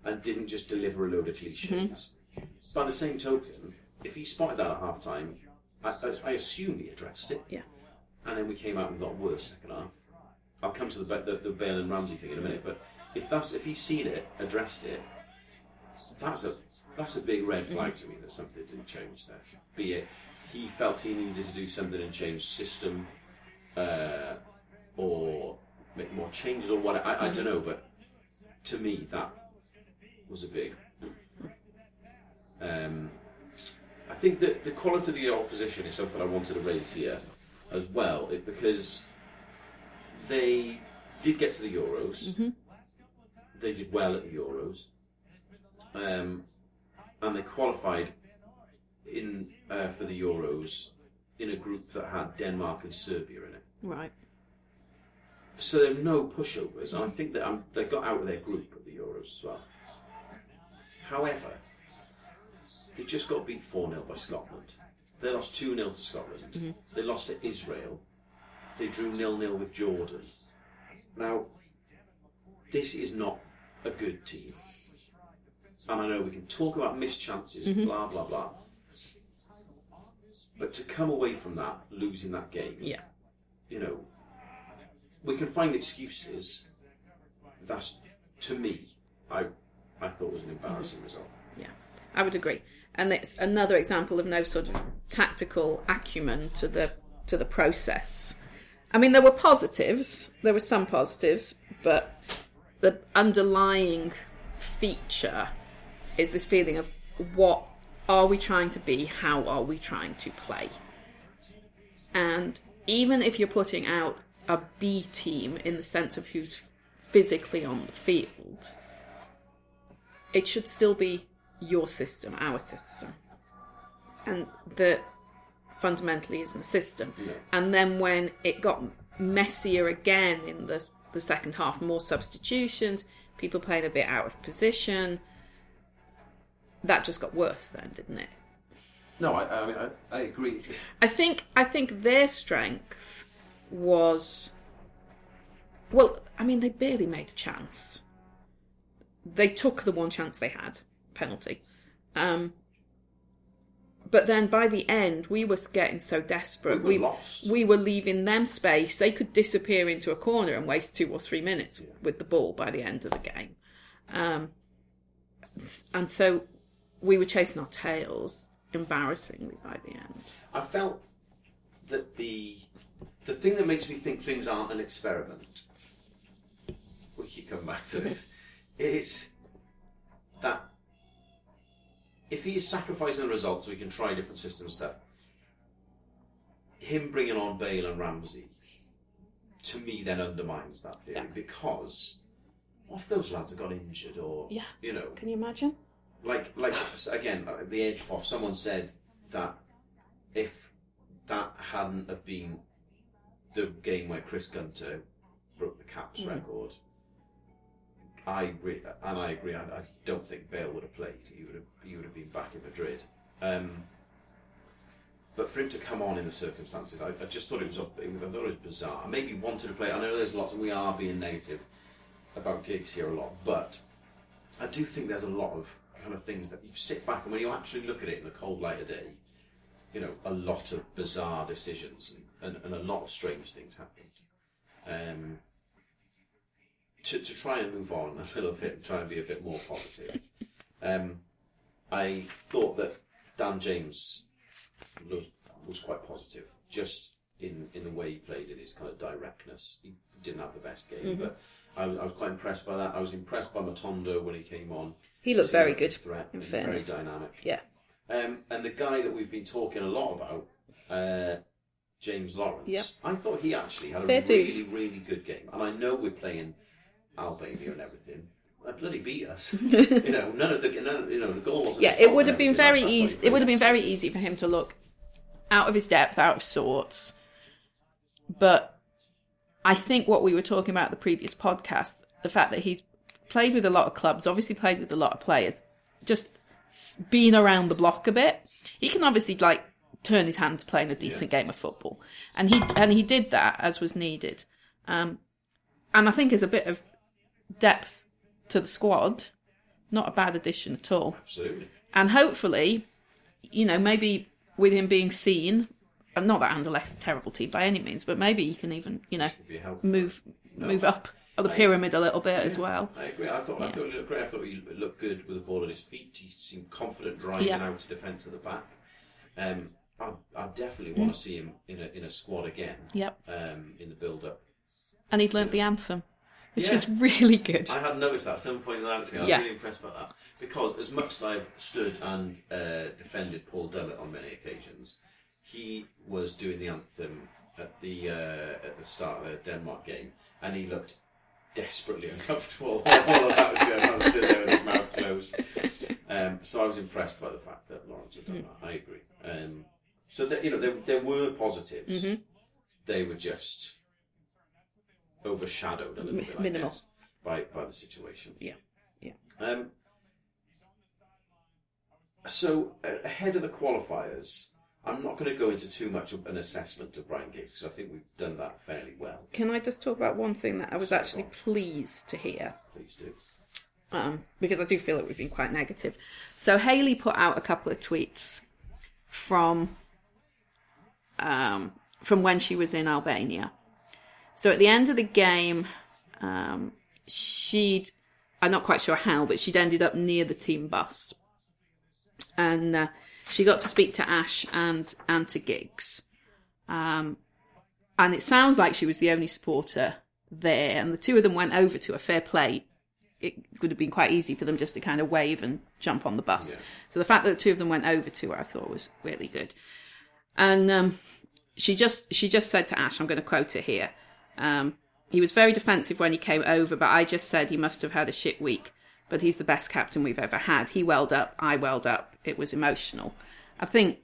and didn't just deliver a load of cliches. Mm-hmm. By the same token, if he spotted that at half time, I, I, I assume he addressed it, Yeah. And then we came out and got worse second half. I'll come to the the, the Bale and Ramsey thing in a minute, but if that's if he's seen it, addressed it, that's a that's a big red flag to me that something didn't change there. Be it he felt he needed to do something and change system, uh, or make more changes or what I, I don't know, but to me that was a big. Um, I think that the quality of the opposition is something I wanted to raise here as well, it, because they did get to the Euros. They did well at the Euros, um, and they qualified in uh, for the Euros in a group that had Denmark and Serbia in it. Right. So there were no pushovers, and I think that um, they got out of their group at the Euros as well. However, they just got beat 4 0 by Scotland. They lost 2 0 to Scotland. Mm-hmm. They lost to Israel. They drew 0 0 with Jordan. Now, this is not a good team. And I know we can talk about missed chances, and blah, blah, blah. But to come away from that, losing that game, Yeah. you know, we can find excuses. That's to me, I I thought was an embarrassing result. Yeah, I would agree. And it's another example of no sort of tactical acumen to the to the process. I mean, there were positives. There were some positives, but the underlying feature is this feeling of what are we trying to be? How are we trying to play? And even if you're putting out a B team in the sense of who's physically on the field, it should still be your system, our system. And that fundamentally isn't a system. Yeah. And then when it got messier again in the, the second half, more substitutions, people playing a bit out of position, that just got worse then, didn't it? No, I, I mean I, I agree. I think I think their strength was well, I mean they barely made a chance. They took the one chance they had, penalty. Um but then by the end we were getting so desperate. We were lost. we were leaving them space. They could disappear into a corner and waste two or three minutes with the ball by the end of the game. Um and so we were chasing our tails embarrassingly by the end. I felt that the the thing that makes me think things aren't an experiment. We keep coming back to this. Is that if he is sacrificing the results so he can try different system stuff, him bringing on Bale and Ramsey, to me, then undermines that theory Yeah. because what if those lads have got injured or Yeah. you know Can you imagine? like like again uh, the edge foff someone said that if that hadn't have been the game where Chris Gunter broke the caps record I agree and I agree I, I don't think Bale would have played. He would have he would have been back in Madrid. Um, but for him to come on in the circumstances I, I just thought it was up- I thought it was bizarre. Maybe wanted to play I know there's lots and we are being negative about Giggs here a lot but I do think there's a lot of kind of things that you sit back and when you actually look at it in the cold light of day, you know, a lot of bizarre decisions and, and, and a lot of strange things happened. Um, to, to try and move on a little bit, try and be a bit more positive, um, I thought that Dan James was, was quite positive, just in, in the way he played in his kind of directness. He didn't have the best game, but I was, I was quite impressed by that. I was impressed by Matondo when he came on. He looked very good, Threat, in fairness. Very dynamic. Yeah. Um, and the guy that we've been talking a lot about, uh, James Lawrence, Yep. I thought he actually had a Fair really, dues. really good game. And I know we're playing Albania and everything. They bloody beat us. you know, none of the none of, you know the goal wasn't. Yeah, it would have been very easy. It would have been very easy for him to look out of his depth, out of sorts. But I think what we were talking about the previous podcast, the fact that he's played with a lot of clubs, obviously played with a lot of players, just been around the block a bit. He can obviously like turn his hand to playing a decent game of football, and he and he did that as was needed. Um, and I think as a bit of depth to the squad, not a bad addition at all Absolutely. and hopefully, you know, maybe with him being seen, and not that Anderlecht's a terrible team by any means, but maybe he can even, you know, a help. move move up the pyramid a little bit as well. I agree. I thought I thought he looked great. I thought he looked good with the ball at his feet. He seemed confident driving Yeah. out to defence at the back. Um, I, I definitely want to see him in a in a squad again. Yep, Um, in the build up. and he'd learnt the anthem, which Yeah. was really good. I had noticed that at some point in the night. I was Yeah. really impressed by that because as much as I've stood and uh, defended Paul Dummett on many occasions, he was doing the anthem at the uh, at the start of the Denmark game, and he looked desperately uncomfortable all it. I was sitting there with his mouth closed. Um, so I was impressed by the fact that Lawrence had done that. I agree. Um, so that you know, there there were positives. Mhm. They were just overshadowed a little bit, I minimal. guess, by by the situation. Yeah, yeah. Um, so uh, ahead of the qualifiers, I'm not going to go into too much of an assessment of Ryan Giggs because I think we've done that fairly well. Can I just talk about one thing that I was actually pleased to hear? Please do. um, because I do feel that we've been quite negative. So Haley put out a couple of tweets from um, from when she was in Albania. So at the end of the game, um, she'd I'm not quite sure how, but she'd ended up near the team bus, and uh, she got to speak to Ash and and to Giggs. Um, and it sounds like she was the only supporter there, and the two of them went over to a fair play it would have been quite easy for them just to kind of wave and jump on the bus. Yeah. So the fact that the two of them went over to her, I thought was really good. And um, she just she just said to Ash, I'm going to quote her here. Um, he was very defensive when he came over, but I just said he must have had a shit week. But he's the best captain we've ever had. He welled up, I welled up. It was emotional. I think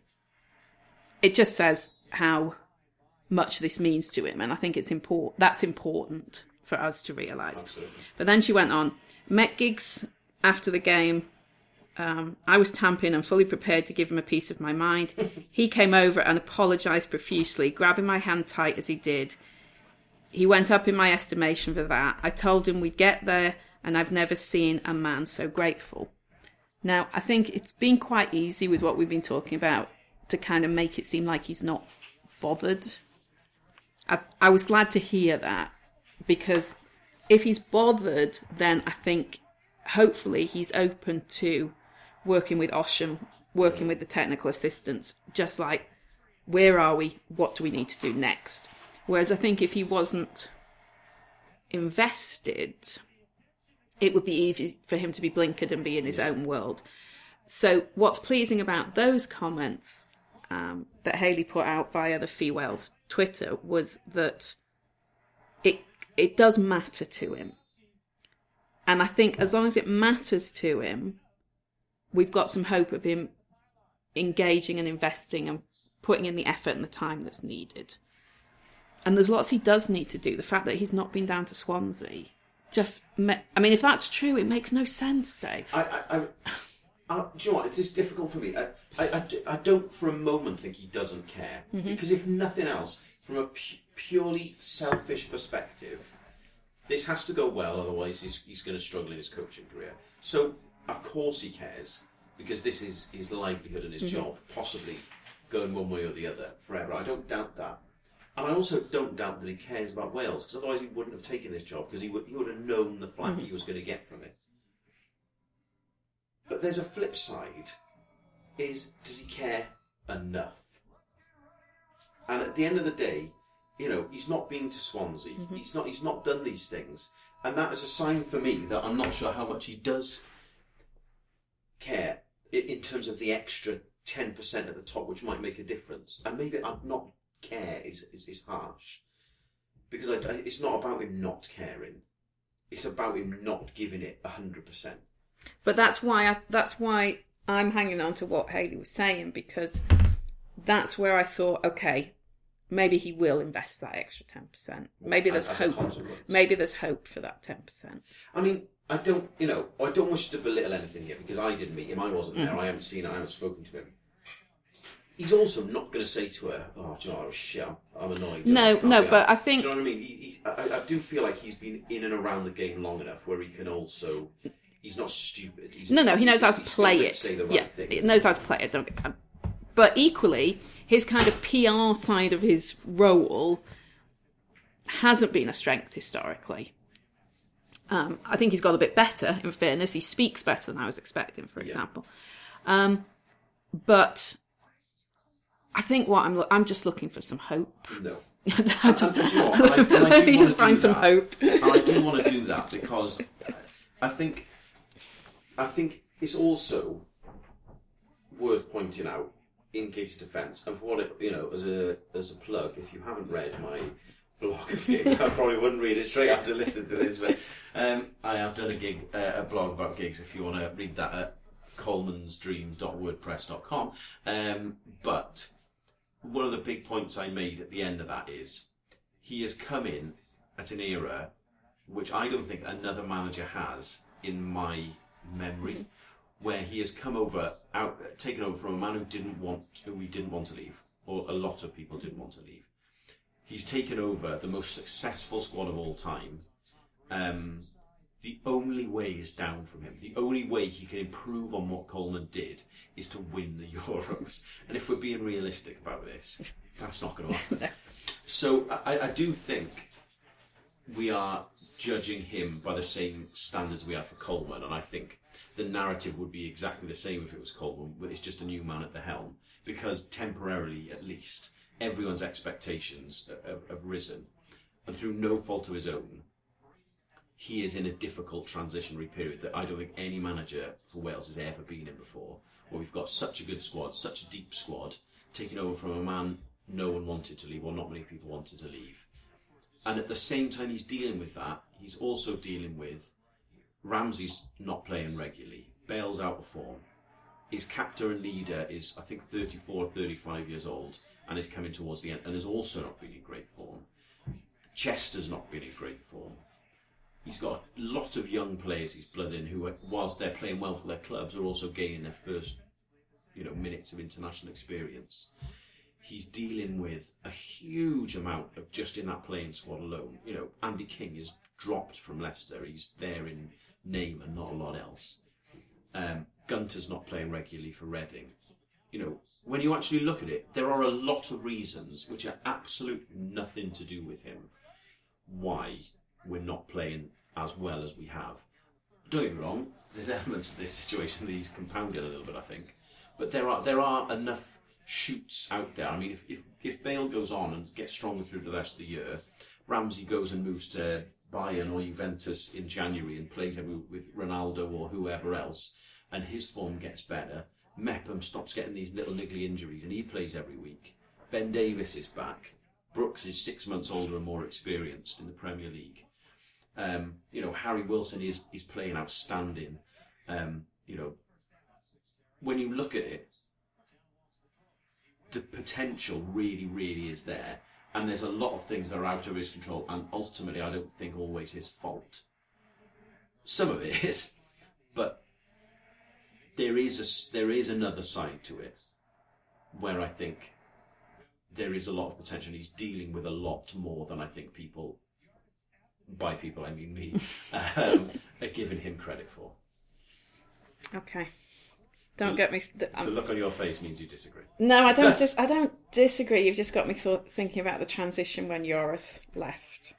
it just says how much this means to him, and I think it's important. That's important for us to realise. But then she went on. Met Giggs after the game. Um, I was tamping and fully prepared to give him a piece of my mind. he came over and apologised profusely, grabbing my hand tight as he did. He went up in my estimation for that. I told him we'd get there, and I've never seen a man so grateful. Now, I think it's been quite easy with what we've been talking about to kind of make it seem like he's not bothered. I, I was glad to hear that because if he's bothered, then I think hopefully he's open to working with Osian, working with the technical assistants, just like where are we? What do we need to do next? Whereas I think if he wasn't invested, it would be easy for him to be blinkered and be in his own world. So, what's pleasing about those comments um, that Haley put out via the Fee Wales Twitter was that it it does matter to him, and I think as long as it matters to him, we've got some hope of him engaging and investing and putting in the effort and the time that's needed. And there's lots he does need to do. The fact that he's not been down to Swansea just, me- I mean, if that's true, it makes no sense, Dave. I, I, I, I, do you know what? It's just difficult for me. I, I, I, do- I don't for a moment think he doesn't care. Mm-hmm. Because if nothing else, from a pu- purely selfish perspective, this has to go well, otherwise he's, he's going to struggle in his coaching career. So, of course he cares, because this is his livelihood and his mm-hmm. job, possibly going one way or the other forever. I don't doubt that. And I also don't doubt that he cares about Wales, because otherwise he wouldn't have taken this job, because he would, he would have known the flack mm-hmm. he was going to get from it. But there's a flip side. Is does he care enough? And at the end of the day, you know, he's not been to Swansea. Mm-hmm. He's not. He's not done these things, and that is a sign for me that I'm not sure how much he does care in, in terms of the extra ten percent at the top, which might make a difference. And maybe I'm not care is is, is harsh because I, I- it's not about him not caring. It's about him not giving it hundred percent. But that's why I, that's why I'm hanging on to what Haley was saying because that's where I thought, okay, maybe he will invest that extra ten percent. Maybe there's as a hope. Maybe there's hope for that ten percent. I mean, I don't, you know, I don't wish to belittle anything here because I didn't meet him. I wasn't Mm-hmm. there. I haven't seen it. I haven't spoken to him. He's also not going to say to her, "Oh, do you know, what, I was shit. I'm, I'm annoyed." No, no, but arsed." I think- Do you know what I mean? He, he's, I, I do feel like he's been in and around the game long enough where he can also. He's not stupid. He's, No, no, he knows how to play it. Say the right yeah, thing. he knows how to play it. Don't get. But equally, his kind of PR side of his role hasn't been a strength historically. Um, I think he's got a bit better. In fairness, he speaks better than I was expecting, for example. Um, but I think what I'm lo- I'm just looking for some hope. No. I just, And do you know what? And I- and I let me wanna just do find some that. hope. and I do want to do that because I think I think it's also worth pointing out in Gated Defence and for what it you know as a as a plug if you haven't read my blog of Giggs. I probably wouldn't read it straight after listening to this, but um, I have done a gig, uh, a blog about Giggs. If you want to read that at coleman'sdreams.wordpress.com. Um, but one of the big points I made at the end of that is he has come in at an era which I don't think another manager has in my memory, where he has come over, out, taken over from a man who didn't want, who we didn't want to leave, or a lot of people didn't want to leave. He's taken over the most successful squad of all time. Um, the only way is down from him. The only way he can improve on what Coleman did is to win the Euros. And if we're being realistic about this, that's not going to happen. So I, I do think we are judging him by the same standards we had for Coleman, and I think the narrative would be exactly the same if it was Coleman, but it's just a new man at the helm. Because temporarily, at least, everyone's expectations have, have risen, and through no fault of his own, he is in a difficult transitionary period that I don't think any manager for Wales has ever been in before. Where we've got such a good squad, such a deep squad, taking over from a man no one wanted to leave, or not many people wanted to leave. And at the same time he's dealing with that, he's also dealing with Ramsey's not playing regularly, Bale's out of form. His captor and leader is, I think, 34 or 35 years old and is coming towards the end and has also not been in great form. Chester's not been in great form. He's got a lot of young players he's blood in who, whilst they're playing well for their clubs, are also gaining their first, you know, minutes of international experience. He's dealing with a huge amount of just in that playing squad alone. You know, Andy King is dropped from Leicester. He's there in name and not a lot else. Um, Gunter's not playing regularly for Reading. You know, when you actually look at it, there are a lot of reasons which are absolutely nothing to do with him why we're not playing as well as we have. Don't get me wrong, there's elements of this situation that he's compounded a little bit, I think. But there are there are enough shoots out there. I mean, if, if, if Bale goes on and gets stronger through the rest of the year, Ramsey goes and moves to Bayern or Juventus in January and plays with Ronaldo or whoever else, and his form gets better. Mepham stops getting these little niggly injuries and he plays every week. Ben Davies is back. Brooks is six months older and more experienced in the Premier League. Um, you know, Harry Wilson is is playing outstanding. Um, you know, when you look at it, the potential really, really is there. And there's a lot of things that are out of his control, and ultimately, I don't think always his fault. Some of it is, but there is a, there is another side to it, where I think there is a lot of potential. He's dealing with a lot more than I think people, by people I mean me, um, are giving him credit for. Okay. Don't get me. St- The look on your face means you disagree. no, I don't. Dis- I don't disagree. You've just got me th- thinking about the transition when Yorath left.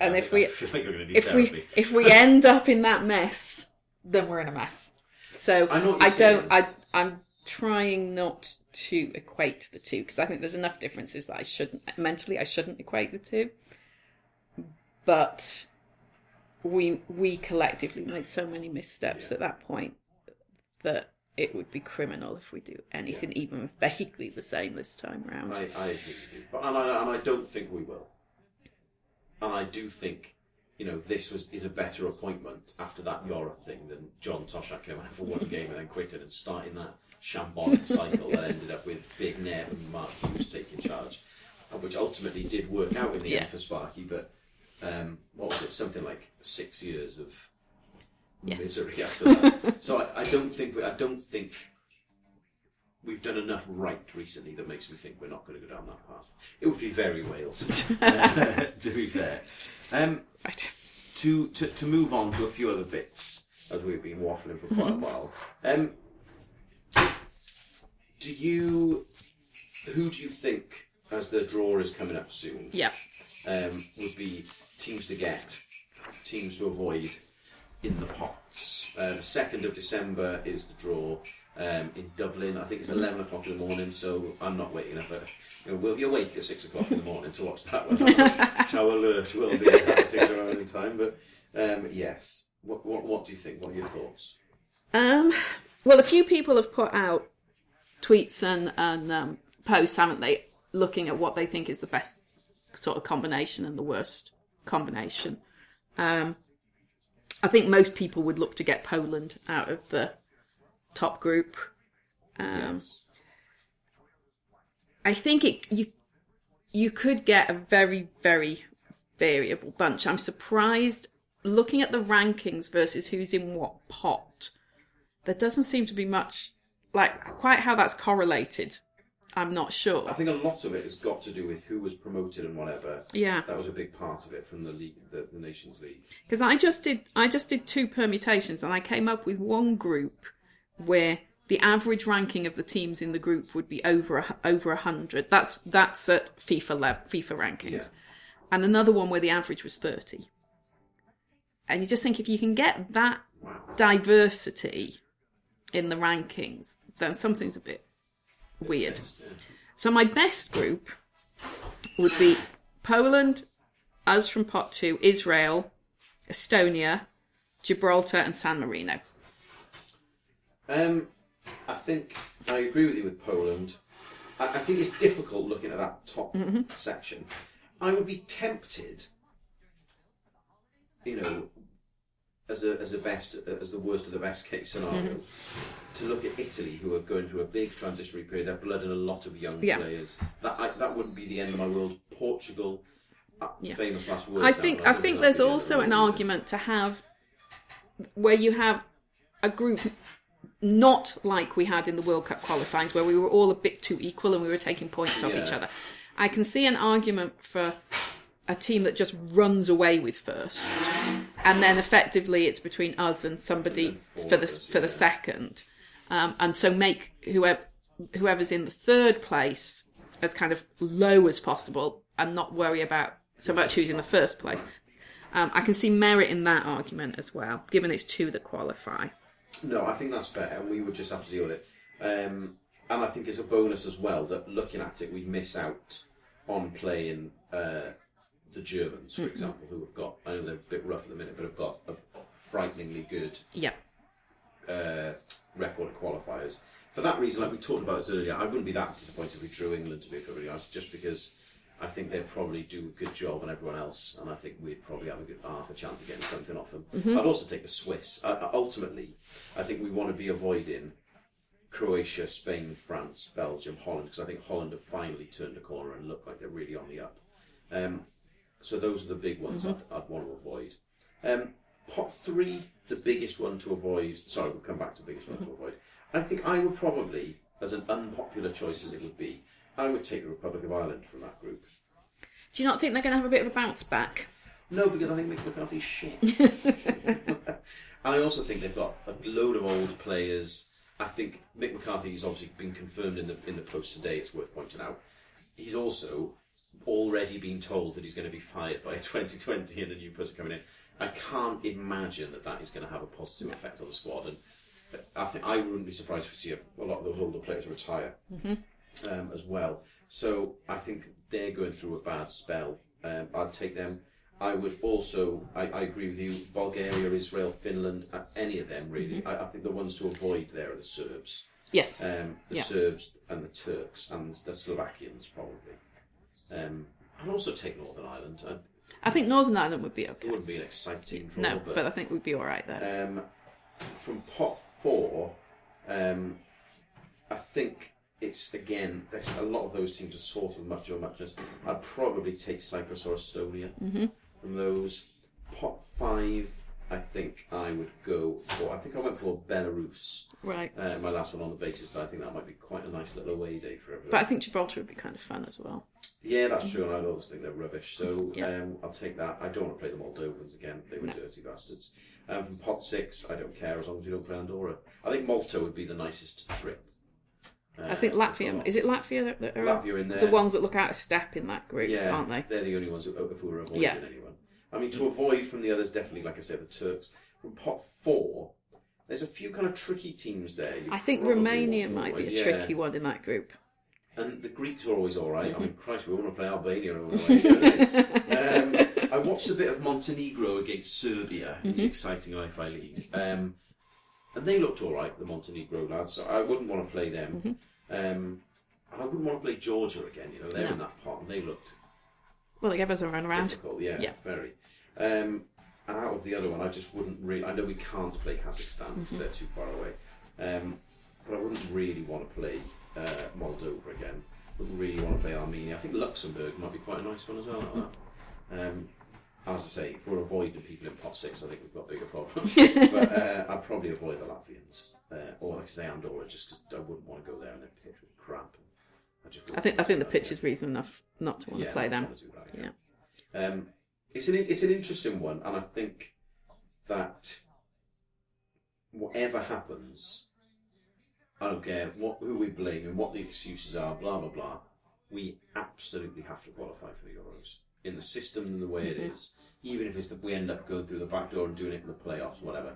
And if we- like you're going to need If therapy. we if we end up in that mess, then we're in a mess. So I I don't. I I'm trying not to equate the two because I think there's enough differences that I shouldn't mentally I shouldn't equate the two. But we we collectively made so many missteps at that point that it would be criminal if we do anything even vaguely the same this time round. I, I agree with you, but and I, and I don't think we will. And I do think, you know, this was is a better appointment after that Yorath thing than John Toshack came out for one game and then quitted and starting that shambolic cycle that ended up with Big Nev and Mark Hughes taking charge, which ultimately did work out in the Yeah. end for Sparky. But um, what was it? Something like six years of Yes. misery after that. so I, I don't think we, I don't think we've done enough right recently that makes me think we're not going to go down that path. It would be very Wales, uh, to be fair. Um, Right. to, to to move on to a few other bits as we've been waffling for quite a while. Um, do you who do you think as the draw is coming up soon? Yeah. um, would be teams to get, teams to avoid in the pots. Uh, the second of December is the draw um, in Dublin. I think it's eleven o'clock in the morning, so I'm not waking up. At, you know, we'll be awake at six o'clock in the morning to watch that one. How alert will be at that particular in time? But um, yes, what, what what do you think? What are your thoughts? Um, well, a few people have put out tweets and, and um, posts, haven't they? looking at what they think is the best sort of combination and the worst combination. Um, I think most people would look to get Poland out of the top group. Um, Yes. I think it you you could get a very very variable bunch. I'm surprised looking at the rankings versus who's in what pot. There doesn't seem to be much like quite how that's correlated. I'm not sure. I think a lot of it has got to do with who was promoted and whatever. Yeah. That was a big part of it from the league, the, the Nations League. Because I just did I just did two permutations and I came up with one group where the average ranking of the teams in the group would be over a, over a hundred. That's that's at FIFA level, FIFA rankings, Yeah. and another one where the average was thirty. And you just think if you can get that Wow. diversity in the rankings, then something's a bit weird. So my best group would be Poland, us from pot two, Israel, Estonia, Gibraltar, and San Marino. Um, I think I agree with you with Poland. I, I think it's difficult looking at that top Mm-hmm. section. I would be tempted, you know, as a as a best as the worst of the best case scenario, Mm-hmm. to look at Italy, who are going through a big transitionary period. They're blooding a lot of young Yeah. players. That I, that wouldn't be the end of my world. Portugal, uh, Yeah. famous last words. I think I think there's be the end of also an argument to have where you have a group not like we had in the World Cup qualifyings where we were all a bit too equal and we were taking points off each other. I can see an argument for a team that just runs away with first, and then effectively it's between us and somebody And for the us, for the yeah. second, um, and so make whoever whoever's in the third place as kind of low as possible, and not worry about so much who's in the first place. Um, I can see merit in that argument as well, given it's two that qualify. No, I think that's fair, and we would just have to deal with it. Um, and I think it's a bonus as well that looking at it, we miss out on playing uh, the Germans, for example, who have got. I know they're a bit rough at the minute, but have got a frighteningly good Yeah, uh, record of qualifiers. For that reason, like we talked about this earlier, I wouldn't be that disappointed if we drew England, to be perfectly honest, just because I think they'd probably do a good job on everyone else, and I think we'd probably have a good half a chance of getting something off them. I'd also take the Swiss. Uh, uh, ultimately, I think we want to be avoiding Croatia, Spain, France, Belgium, Holland, because I think Holland have finally turned a corner and look like they're really on the up. Um, so those are the big ones I'd, I'd want to avoid. Um, pot three, the biggest one to avoid. Sorry, we'll come back to the biggest one to avoid. I think I would probably, as an unpopular choice as it would be, I would take the Republic of Ireland from that group. do you not think they're going to have a bit of a bounce back? No, because I think Mick McCarthy's shit. and I also think they've got a load of old players. I think Mick McCarthy's obviously been confirmed in the in the post today. It's worth pointing out. He's also already been told that he's going to be fired by 2020 and the new person coming in. I can't imagine that that is going to have a positive effect on the squad. And I think I wouldn't be surprised if we see a, a lot of those older players retire um, as well. So I think they're going through a bad spell. Um, I'd take them. I would also, I, I agree with you, Bulgaria, Israel, Finland, uh, any of them really. I, I think the ones to avoid there are the Serbs. Yes. Um, the Yeah. Serbs and the Turks and the Slovakians probably. Um, I'd also take Northern Ireland. I, I think Northern Ireland would be okay. it wouldn't be an exciting draw, No, but I think we'd be all right there. um, from pot four, um, I think it's again. There's a lot of those teams are sort of much of a muchness. I'd probably take Cyprus or Estonia from those. Pot five, I think I would go for. I think I went for Belarus. Right. Uh, my last one on the basis that I think that might be quite a nice little away day for everyone. But I think Gibraltar would be kind of fun as well. Yeah, that's true, and I always think they're rubbish. So Yeah. um, I'll take that. I don't want to play the Moldovans again. They were No. dirty bastards. Um, from pot six, I don't care as long as you don't play Andorra. I think Malta would be the nicest trip. Uh, I think Latvia. Is it Latvia that, that are Latvia in there? the ones that look out of step in that group, yeah, aren't they? They're the only ones who, if we were avoiding Yeah. anyone. I mean, to avoid from the others, definitely, like I said, the Turks. From pot four, there's a few kind of tricky teams there. you I think Romania might be a. Yeah. tricky one in that group. And the Greeks are always all right. I mean. Christ, we want to play Albania on way. don't um, I watched a bit of Montenegro against Serbia in Mm-hmm. the exciting Li-Fi League, um, and they looked all right, the Montenegro lads. So I wouldn't want to play them. Mm-hmm. Um, and I wouldn't want to play Georgia again. You know, they're No. in that pot and they looked Well, they gave us a run around. difficult. Yeah, Yeah. very. Um, and out of the other one, I just wouldn't really. I know we can't play Kazakhstan because Mm-hmm. they're too far away. Um, but I wouldn't really want to play uh, Moldova again. Wouldn't really want to play Armenia. I think Luxembourg might be quite a nice one as well. Like that. Um, as I say, if we're avoiding people in pot six, I think we've got bigger problems. but uh, I'd probably avoid the Latvians, uh, or like I say Andorra, just because I wouldn't want to go there and their pitch would crap. I, think I think the pitch is reason enough not to want yeah, to play them. that, yeah. Um, it's an it's an interesting one, and I think that whatever happens, I don't care what who we blame and what the excuses are, blah blah blah. We absolutely have to qualify for the Euros in the system and the way it is. Even if it's that we end up going through the back door and doing it in the playoffs, whatever,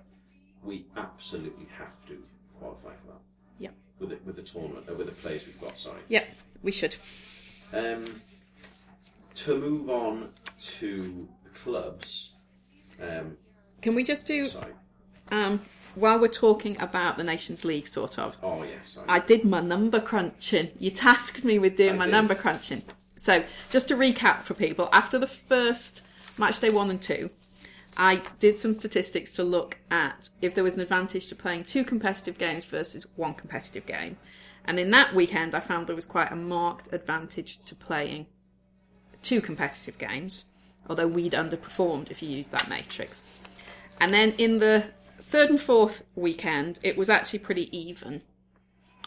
we absolutely have to qualify for that. Yep. With the, with the tournament, uh, with the players we've got. Sorry. Yeah, we should. Um, to move on to clubs. Um, Can we just do sorry. um, while we're talking about the Nations League, sort of? Oh yes. Sorry. I did my number crunching. You tasked me with doing I my did. number crunching. So, just to recap for people, after the first match day one and two, I did some statistics to look at if there was an advantage to playing two competitive games versus one competitive game. And in that weekend, I found there was quite a marked advantage to playing two competitive games, although we'd underperformed if you use that matrix. And then in the third and fourth weekend, it was actually pretty even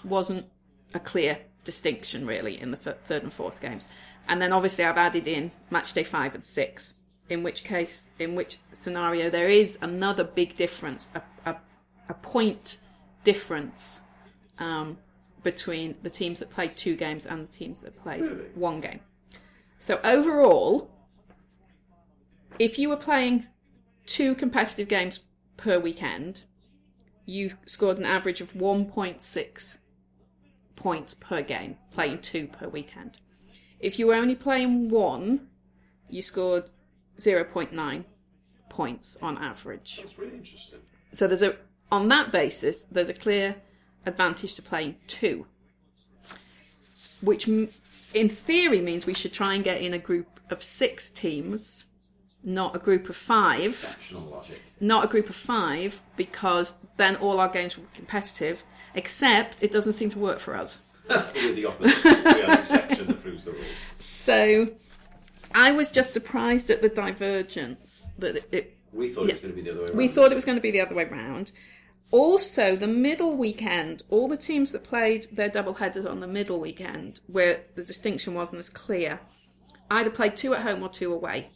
wasn't a clear distinction really in the third and fourth games. And then obviously I've added in match day five and six, in which case, in which scenario there is another big difference, a, a, a point difference um, between the teams that played two games and the teams that played one game. So overall, if you were playing two competitive games per weekend, you scored an average of 1.6 points per game, playing two per weekend. If you were only playing one, you scored 0.9 points on average. That's really interesting. So there's a on that basis, there's a clear advantage to playing two, which in theory means we should try and get in a group of six teams, not a group of five Exceptional logic. not a group of five because then all our games will be competitive, except it doesn't seem to work for us. We're the opposite. we are the exception that proves the rule. So I was just surprised at the divergence that it, it We thought it was going to be the other way around. we thought it was going to be the other way round. Also, the middle weekend, all the teams that played their double headers on the middle weekend, where the distinction wasn't as clear, either played two at home or two away.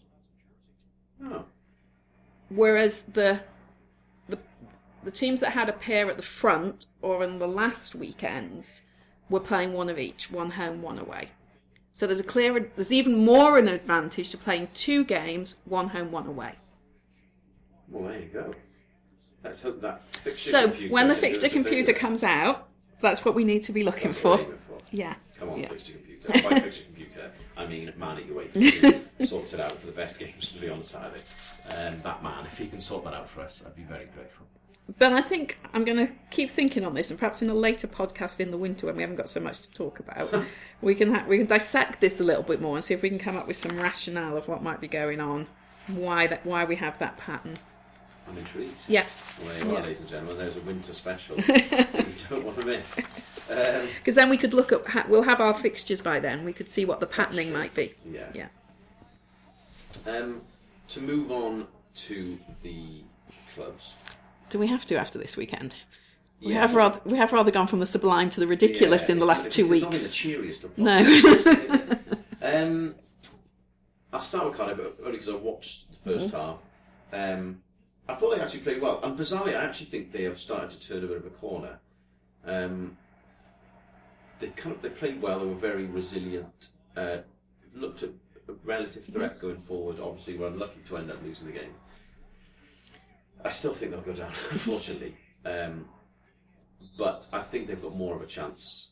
Oh, Whereas the the the teams that had a pair at the front or in the last weekends were playing one of each, one home, one away. So there's a clear there's even more an advantage to playing two games, one home, one away. well, there you go. Let's hope that fixture So computer when the can fixture computer comes out, that's what we need to be looking That's what for. we're aiming for. Yeah. Come on, Yeah. fixture computer. By fixture computer, I mean man at your way sorts it out for the best games to be on Saturday. Um, that man, if he can sort that out for us, I'd be very grateful. But I think I'm going to keep thinking on this, and perhaps in a later podcast in the winter when we haven't got so much to talk about, we can ha- we can dissect this a little bit more and see if we can come up with some rationale of what might be going on, why that why we have that pattern. I'm intrigued. Yeah, Well, there you are, Yeah. ladies and gentlemen. There's a winter special you don't want to miss. Um, because then we could look at ha- we'll have our fixtures by then. We could see what the patterning might be. yeah. Yeah. Um, to move on to the clubs. Do we have to after this weekend? We Yeah, have rather we have rather gone from the sublime to the ridiculous Yeah, in the last two weeks. the cheeriest of No. podcasts, is it? um, I'll start with Cardiff only because I watched the 1st Mm-hmm. half. Um, I thought they actually played well, and bizarrely, I actually think they have started to turn a bit of a corner. Um, they kind of they played well. They were very resilient. Uh, looked at a relative Mm-hmm. threat going forward. Obviously, we're unlucky to end up losing the game. I still think they'll go down, unfortunately. Um, but I think they've got more of a chance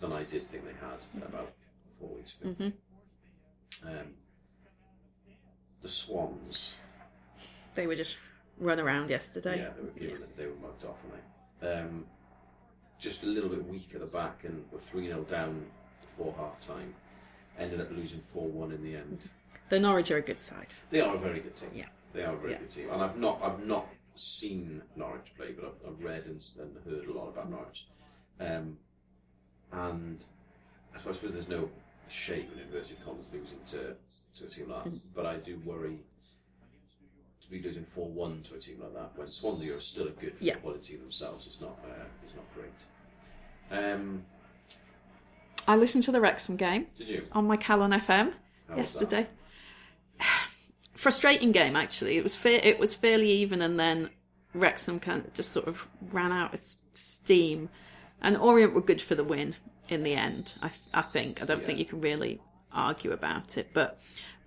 than I did think they had about four weeks ago. Mm-hmm. Um, the Swans, They were just run around yesterday. yeah, they were, given it- they were mugged off, weren't they? Um, just a little bit weak at the back, and were 3 0 down before half time. Ended up losing 4 1 in the end. The Norwich are a good side. They are a very good team. Yeah. They are a very Yeah. good team. And I've not I've not seen Norwich play, but I've, I've read and, and heard a lot about Norwich. Um, and so I suppose there's no shame in inverted commas losing to, to a team like Mm. that. But I do worry to be losing 4 1 to a team like that when Swansea are still a good Yeah. footballing team themselves. It's not, uh, it's not great. Um, I listened to the Wrexham game did you? on my Calon FM How yesterday. Frustrating game, actually. It was fa- it was fairly even, and then Wrexham kind of just sort of ran out of steam, and Orient were good for the win in the end. I th- I think I don't think you can really argue about it, but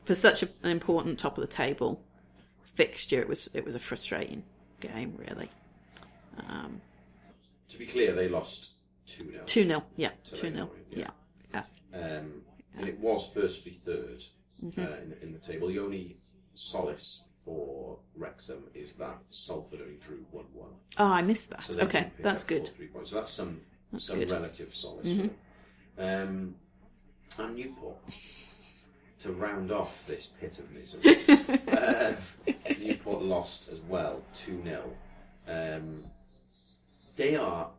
for such a, an important top of the table fixture, it was it was a frustrating game, really. Um, To be clear, they lost 2 0. two 0 yeah, two they 0 yeah, yeah. yeah. Um, and it was first v third Mm-hmm. uh, in, in the table. The only solace for Wrexham is that Salford only drew 1 1. Oh, I missed that. So okay, that's good. Three points. So that's some some good. Mm-hmm. relative solace. for them. Um, and Newport to round off this pit of misery. uh, Newport lost as well, two 0 um, They are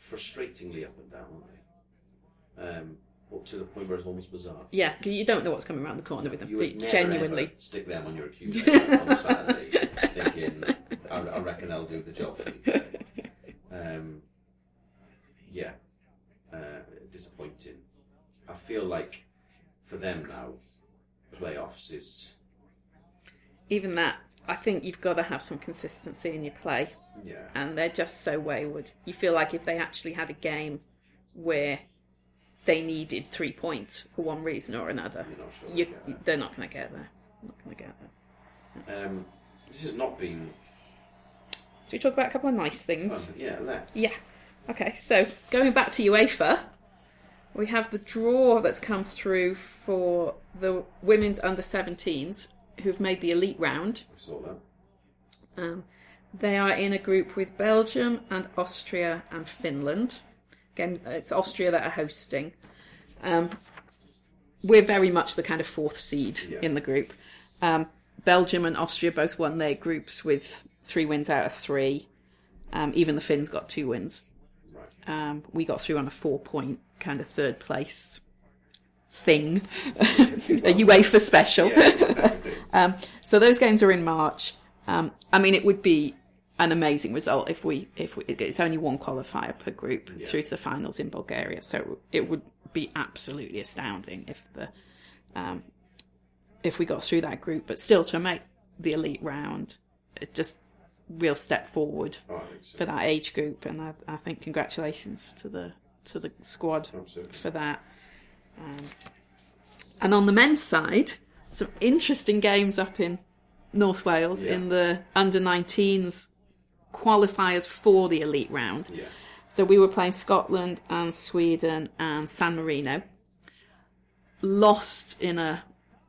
frustratingly up and down, aren't they? Um, up to the point where it's almost bizarre. Yeah, 'cause you don't know what's coming around the corner with them. You would never, Genuinely. stick them on your accumulator on Saturday, thinking, I, I reckon they'll do the job for you. Um, yeah, uh, disappointing. I feel like for them now, playoffs is Even that, I think you've got to have some consistency in your play, yeah, and they're just so wayward. You feel like if they actually had a game where they needed three points for one reason or another, you're not sure. you, they're not going to get there. Not going to get there. there. Um, this has not been So we talk about a couple of nice things. fun. Yeah, let's. Yeah. Okay, so going back to UEFA, we have the draw that's come through for the women's under 17s who've made the elite round. I saw that. Um, they are in a group with Belgium and Austria and Finland. Again, it's Austria that are hosting. Um, we're very much the kind of fourth seed Yeah. in the group. Um, Belgium and Austria both won their groups with three wins out of three. Um, even the Finns got two wins. Right. Um, we got through on a four point kind of third place thing, a UEFA special. Yeah, exactly. Um, so those games are in March. Um, I mean, it would be an amazing result if we if we, it's only one qualifier per group through to the finals in Bulgaria. So it would be absolutely astounding if the um, if we got through that group. But still, to make the elite round, it just real step forward Oh, so. for that age group, and I, I think congratulations to the to the squad Absolutely. for that. Um, and on the men's side, some interesting games up in North Wales Yeah. in the under 19s qualifiers for the elite round. Yeah. So we were playing Scotland and Sweden and San Marino. Lost in a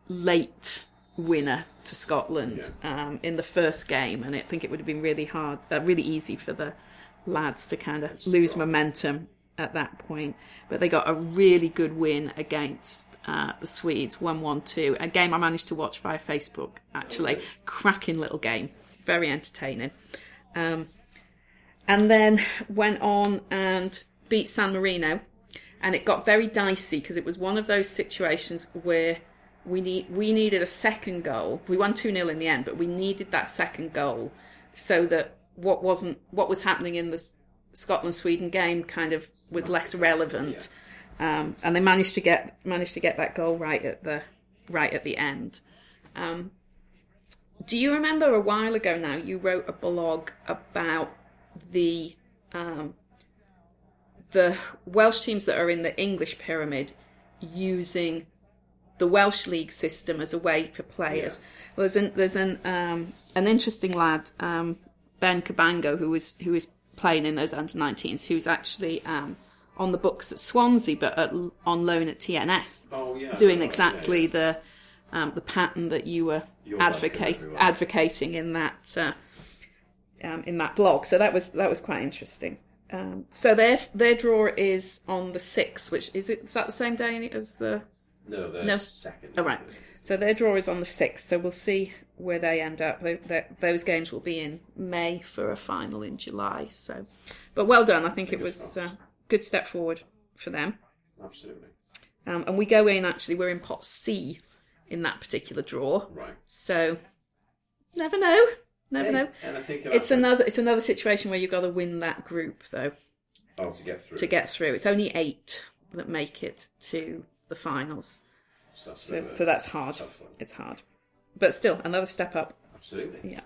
late winner to Scotland um, in the first game, and I think it would have been really hard, uh, really easy for the lads to kind of lose strong. momentum at that point. But they got a really good win against uh, the Swedes, one one two. A game I managed to watch via Facebook. Actually, Okay. cracking little game, very entertaining. Um, and then went on and beat San Marino, and it got very dicey because it was one of those situations where we need we needed a second goal. We won two 0 in the end, but we needed that second goal so that what wasn't what was happening in the Scotland Sweden game kind of was less relevant. Um, and they managed to get managed to get that goal right at the right at the end. Um, do you remember a while ago now you wrote a blog about the um, the Welsh teams that are in the English pyramid using the Welsh league system as a way for players. Well, there's an there's an um, an interesting lad um, Ben Cabango who is who is playing in those under 19s who's actually um, on the books at Swansea but at, on loan at TNS Oh yeah. doing exactly yeah, the um, the pattern that you were advocate, advocating in that uh, um, in that blog. So that was that was quite interesting. Um, so their their draw is on the sixth, which is it? Is that the same day as the? No, the No. second. Oh right. So their draw is on the sixth. So we'll see where they end up. They, they, those games will be in May for a final in July. So, but well done. I think it was a good step forward for them. Absolutely. Um, and we go in actually. We're in pot C in that particular draw. Right. So never know. Never Hey, know. And I think It's another. It's another situation where you've got to win that group though Oh, to get through. to get through. It's only eight that make it to the finals. So that's, So, so that's hard. It's hard, but still another step up. Absolutely. Yeah.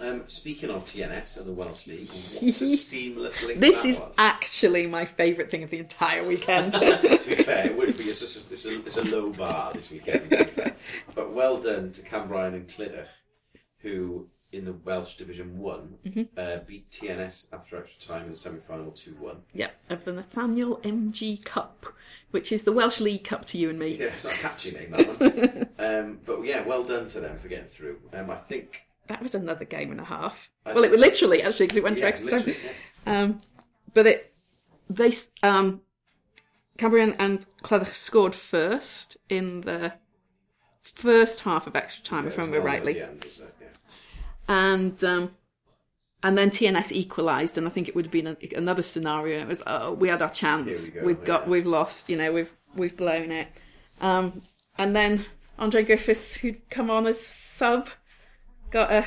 Um, speaking of TNS and the Welsh League, what a seamless link This is was. actually my favourite thing of the entire weekend. to be fair, it would be. It's, just a, it's, a, it's a low bar this weekend. to be fair. But well done to Cambrian and Clydach, who in the Welsh Division One Mm-hmm. uh, beat TNS after extra time in the semi-final two one. yep, of the Nathaniel MG Cup, which is the Welsh League Cup to you and me. Yeah, it's not a catchy name that one. um, but yeah, well done to them for getting through. Um, I think. That was another game and a half. Well, it was literally actually because it went to extra time. yeah. Um, but it they um, Cambrian and Clydach scored first in the first half of extra time, if I remember rightly. the end, wasn't it? Yeah. and um, and then TNS equalised, and I think it would have been a, another scenario. It was, oh, we had our chance, we go, we've got, yeah. we've lost, you know, we've we've blown it. Um, and then Andre Griffiths, who'd come on as sub, got a,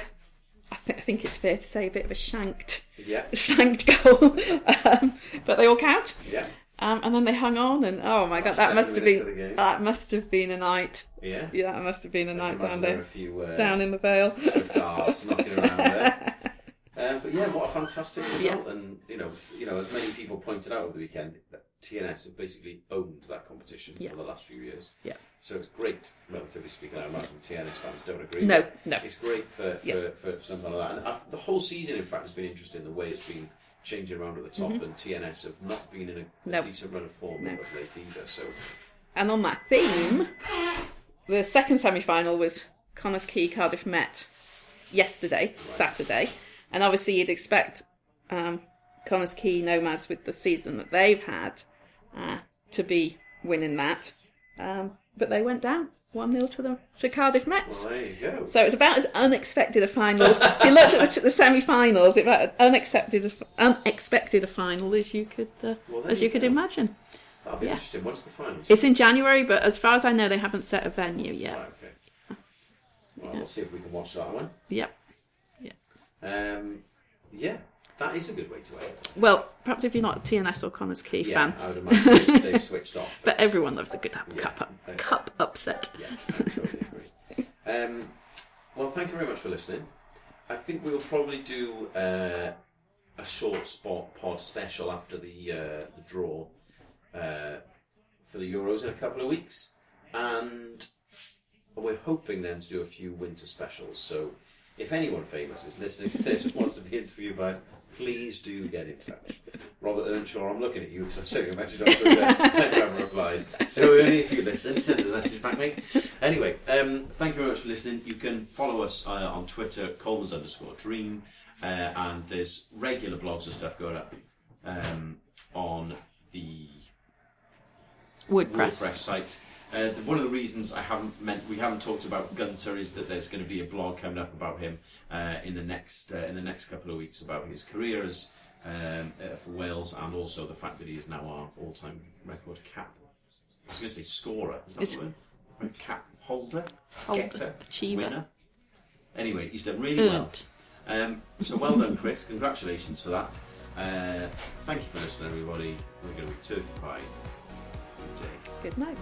I, th- I think it's fair to say, a bit of a shanked, Yeah, shanked goal, um, but they all count. yeah, Um, and then they hung on, and oh my god, that must have been that must have been a night. yeah. Yeah, that must have been a night down there were there, a few uh, down in the Vale. arts knocking around there. Um, but yeah, what a fantastic result! Yeah. And you know, you know, as many people pointed out over the weekend, TNS have basically owned that competition Yeah. for the last few years. Yeah. So it's great, relatively speaking. I imagine TNS fans don't agree. No, no. It's great for for, Yeah. for, for something like that. And I've, the whole season, in fact, has been interesting. The way it's been changing around at the top, and TNS have not been in a, Mm-hmm. No. decent run of form No. of late either. So And on that theme, the second semi final was Connah's Quay Cardiff Met yesterday, Saturday. And obviously, you'd expect um, Connah's Quay Nomads with the season that they've had uh, to be winning that. Um, but they went down 1 0 to, the, to Cardiff Mets. well, there you go. So it's about as unexpected a final. if you looked at the, the semi-finals, it's about as unexpected, unexpected a final as you could uh, Well, as you you could imagine. That'll be yeah. interesting. When's the finals? It's in January, but as far as I know, they haven't set a venue yet. Right, okay. Well, we'll see if we can watch that one. Yep. Um, yeah, that is a good way to end. Well, perhaps if you're not a TNS or Connah's Quay Yeah, fan, I would imagine they've- switched off. but everyone loves a good cup, Yeah. cup, up, Okay. cup upset. Yes, I totally agree. Um, well, thank you very much for listening. I think we'll probably do uh, a short spot pod special after the uh, the draw uh, for the Euros in a couple of weeks, and we're hoping then to do a few winter specials. So, if anyone famous is listening to this and wants to be interviewed by us, please do get in touch. Robert Earnshaw, I'm looking at you because I'm sending a message on Twitter. I haven't replied. So only if you listen, send us a message back, mate. Anyway, um, thank you very much for listening. You can follow us uh, on Twitter, Coleman's underscore dream, uh, and there's regular blogs and stuff going up um, on the WordPress. WordPress site. Uh, the- one of the reasons I haven't meant we haven't talked about Gunter is that there's going to be a blog coming up about him uh, in the next uh, in the next couple of weeks about his career as um, uh, for Wales and also the fact that he is now our all-time record cap. I was going to say scorer. Is that It's- the word? Cap holder, Holder, getter, achiever. winner. Anyway, he's done really well. Um, so well done, Chris. Congratulations for that. Uh, thank you for listening, everybody. We're going to be turkey pie. Good day. Good night.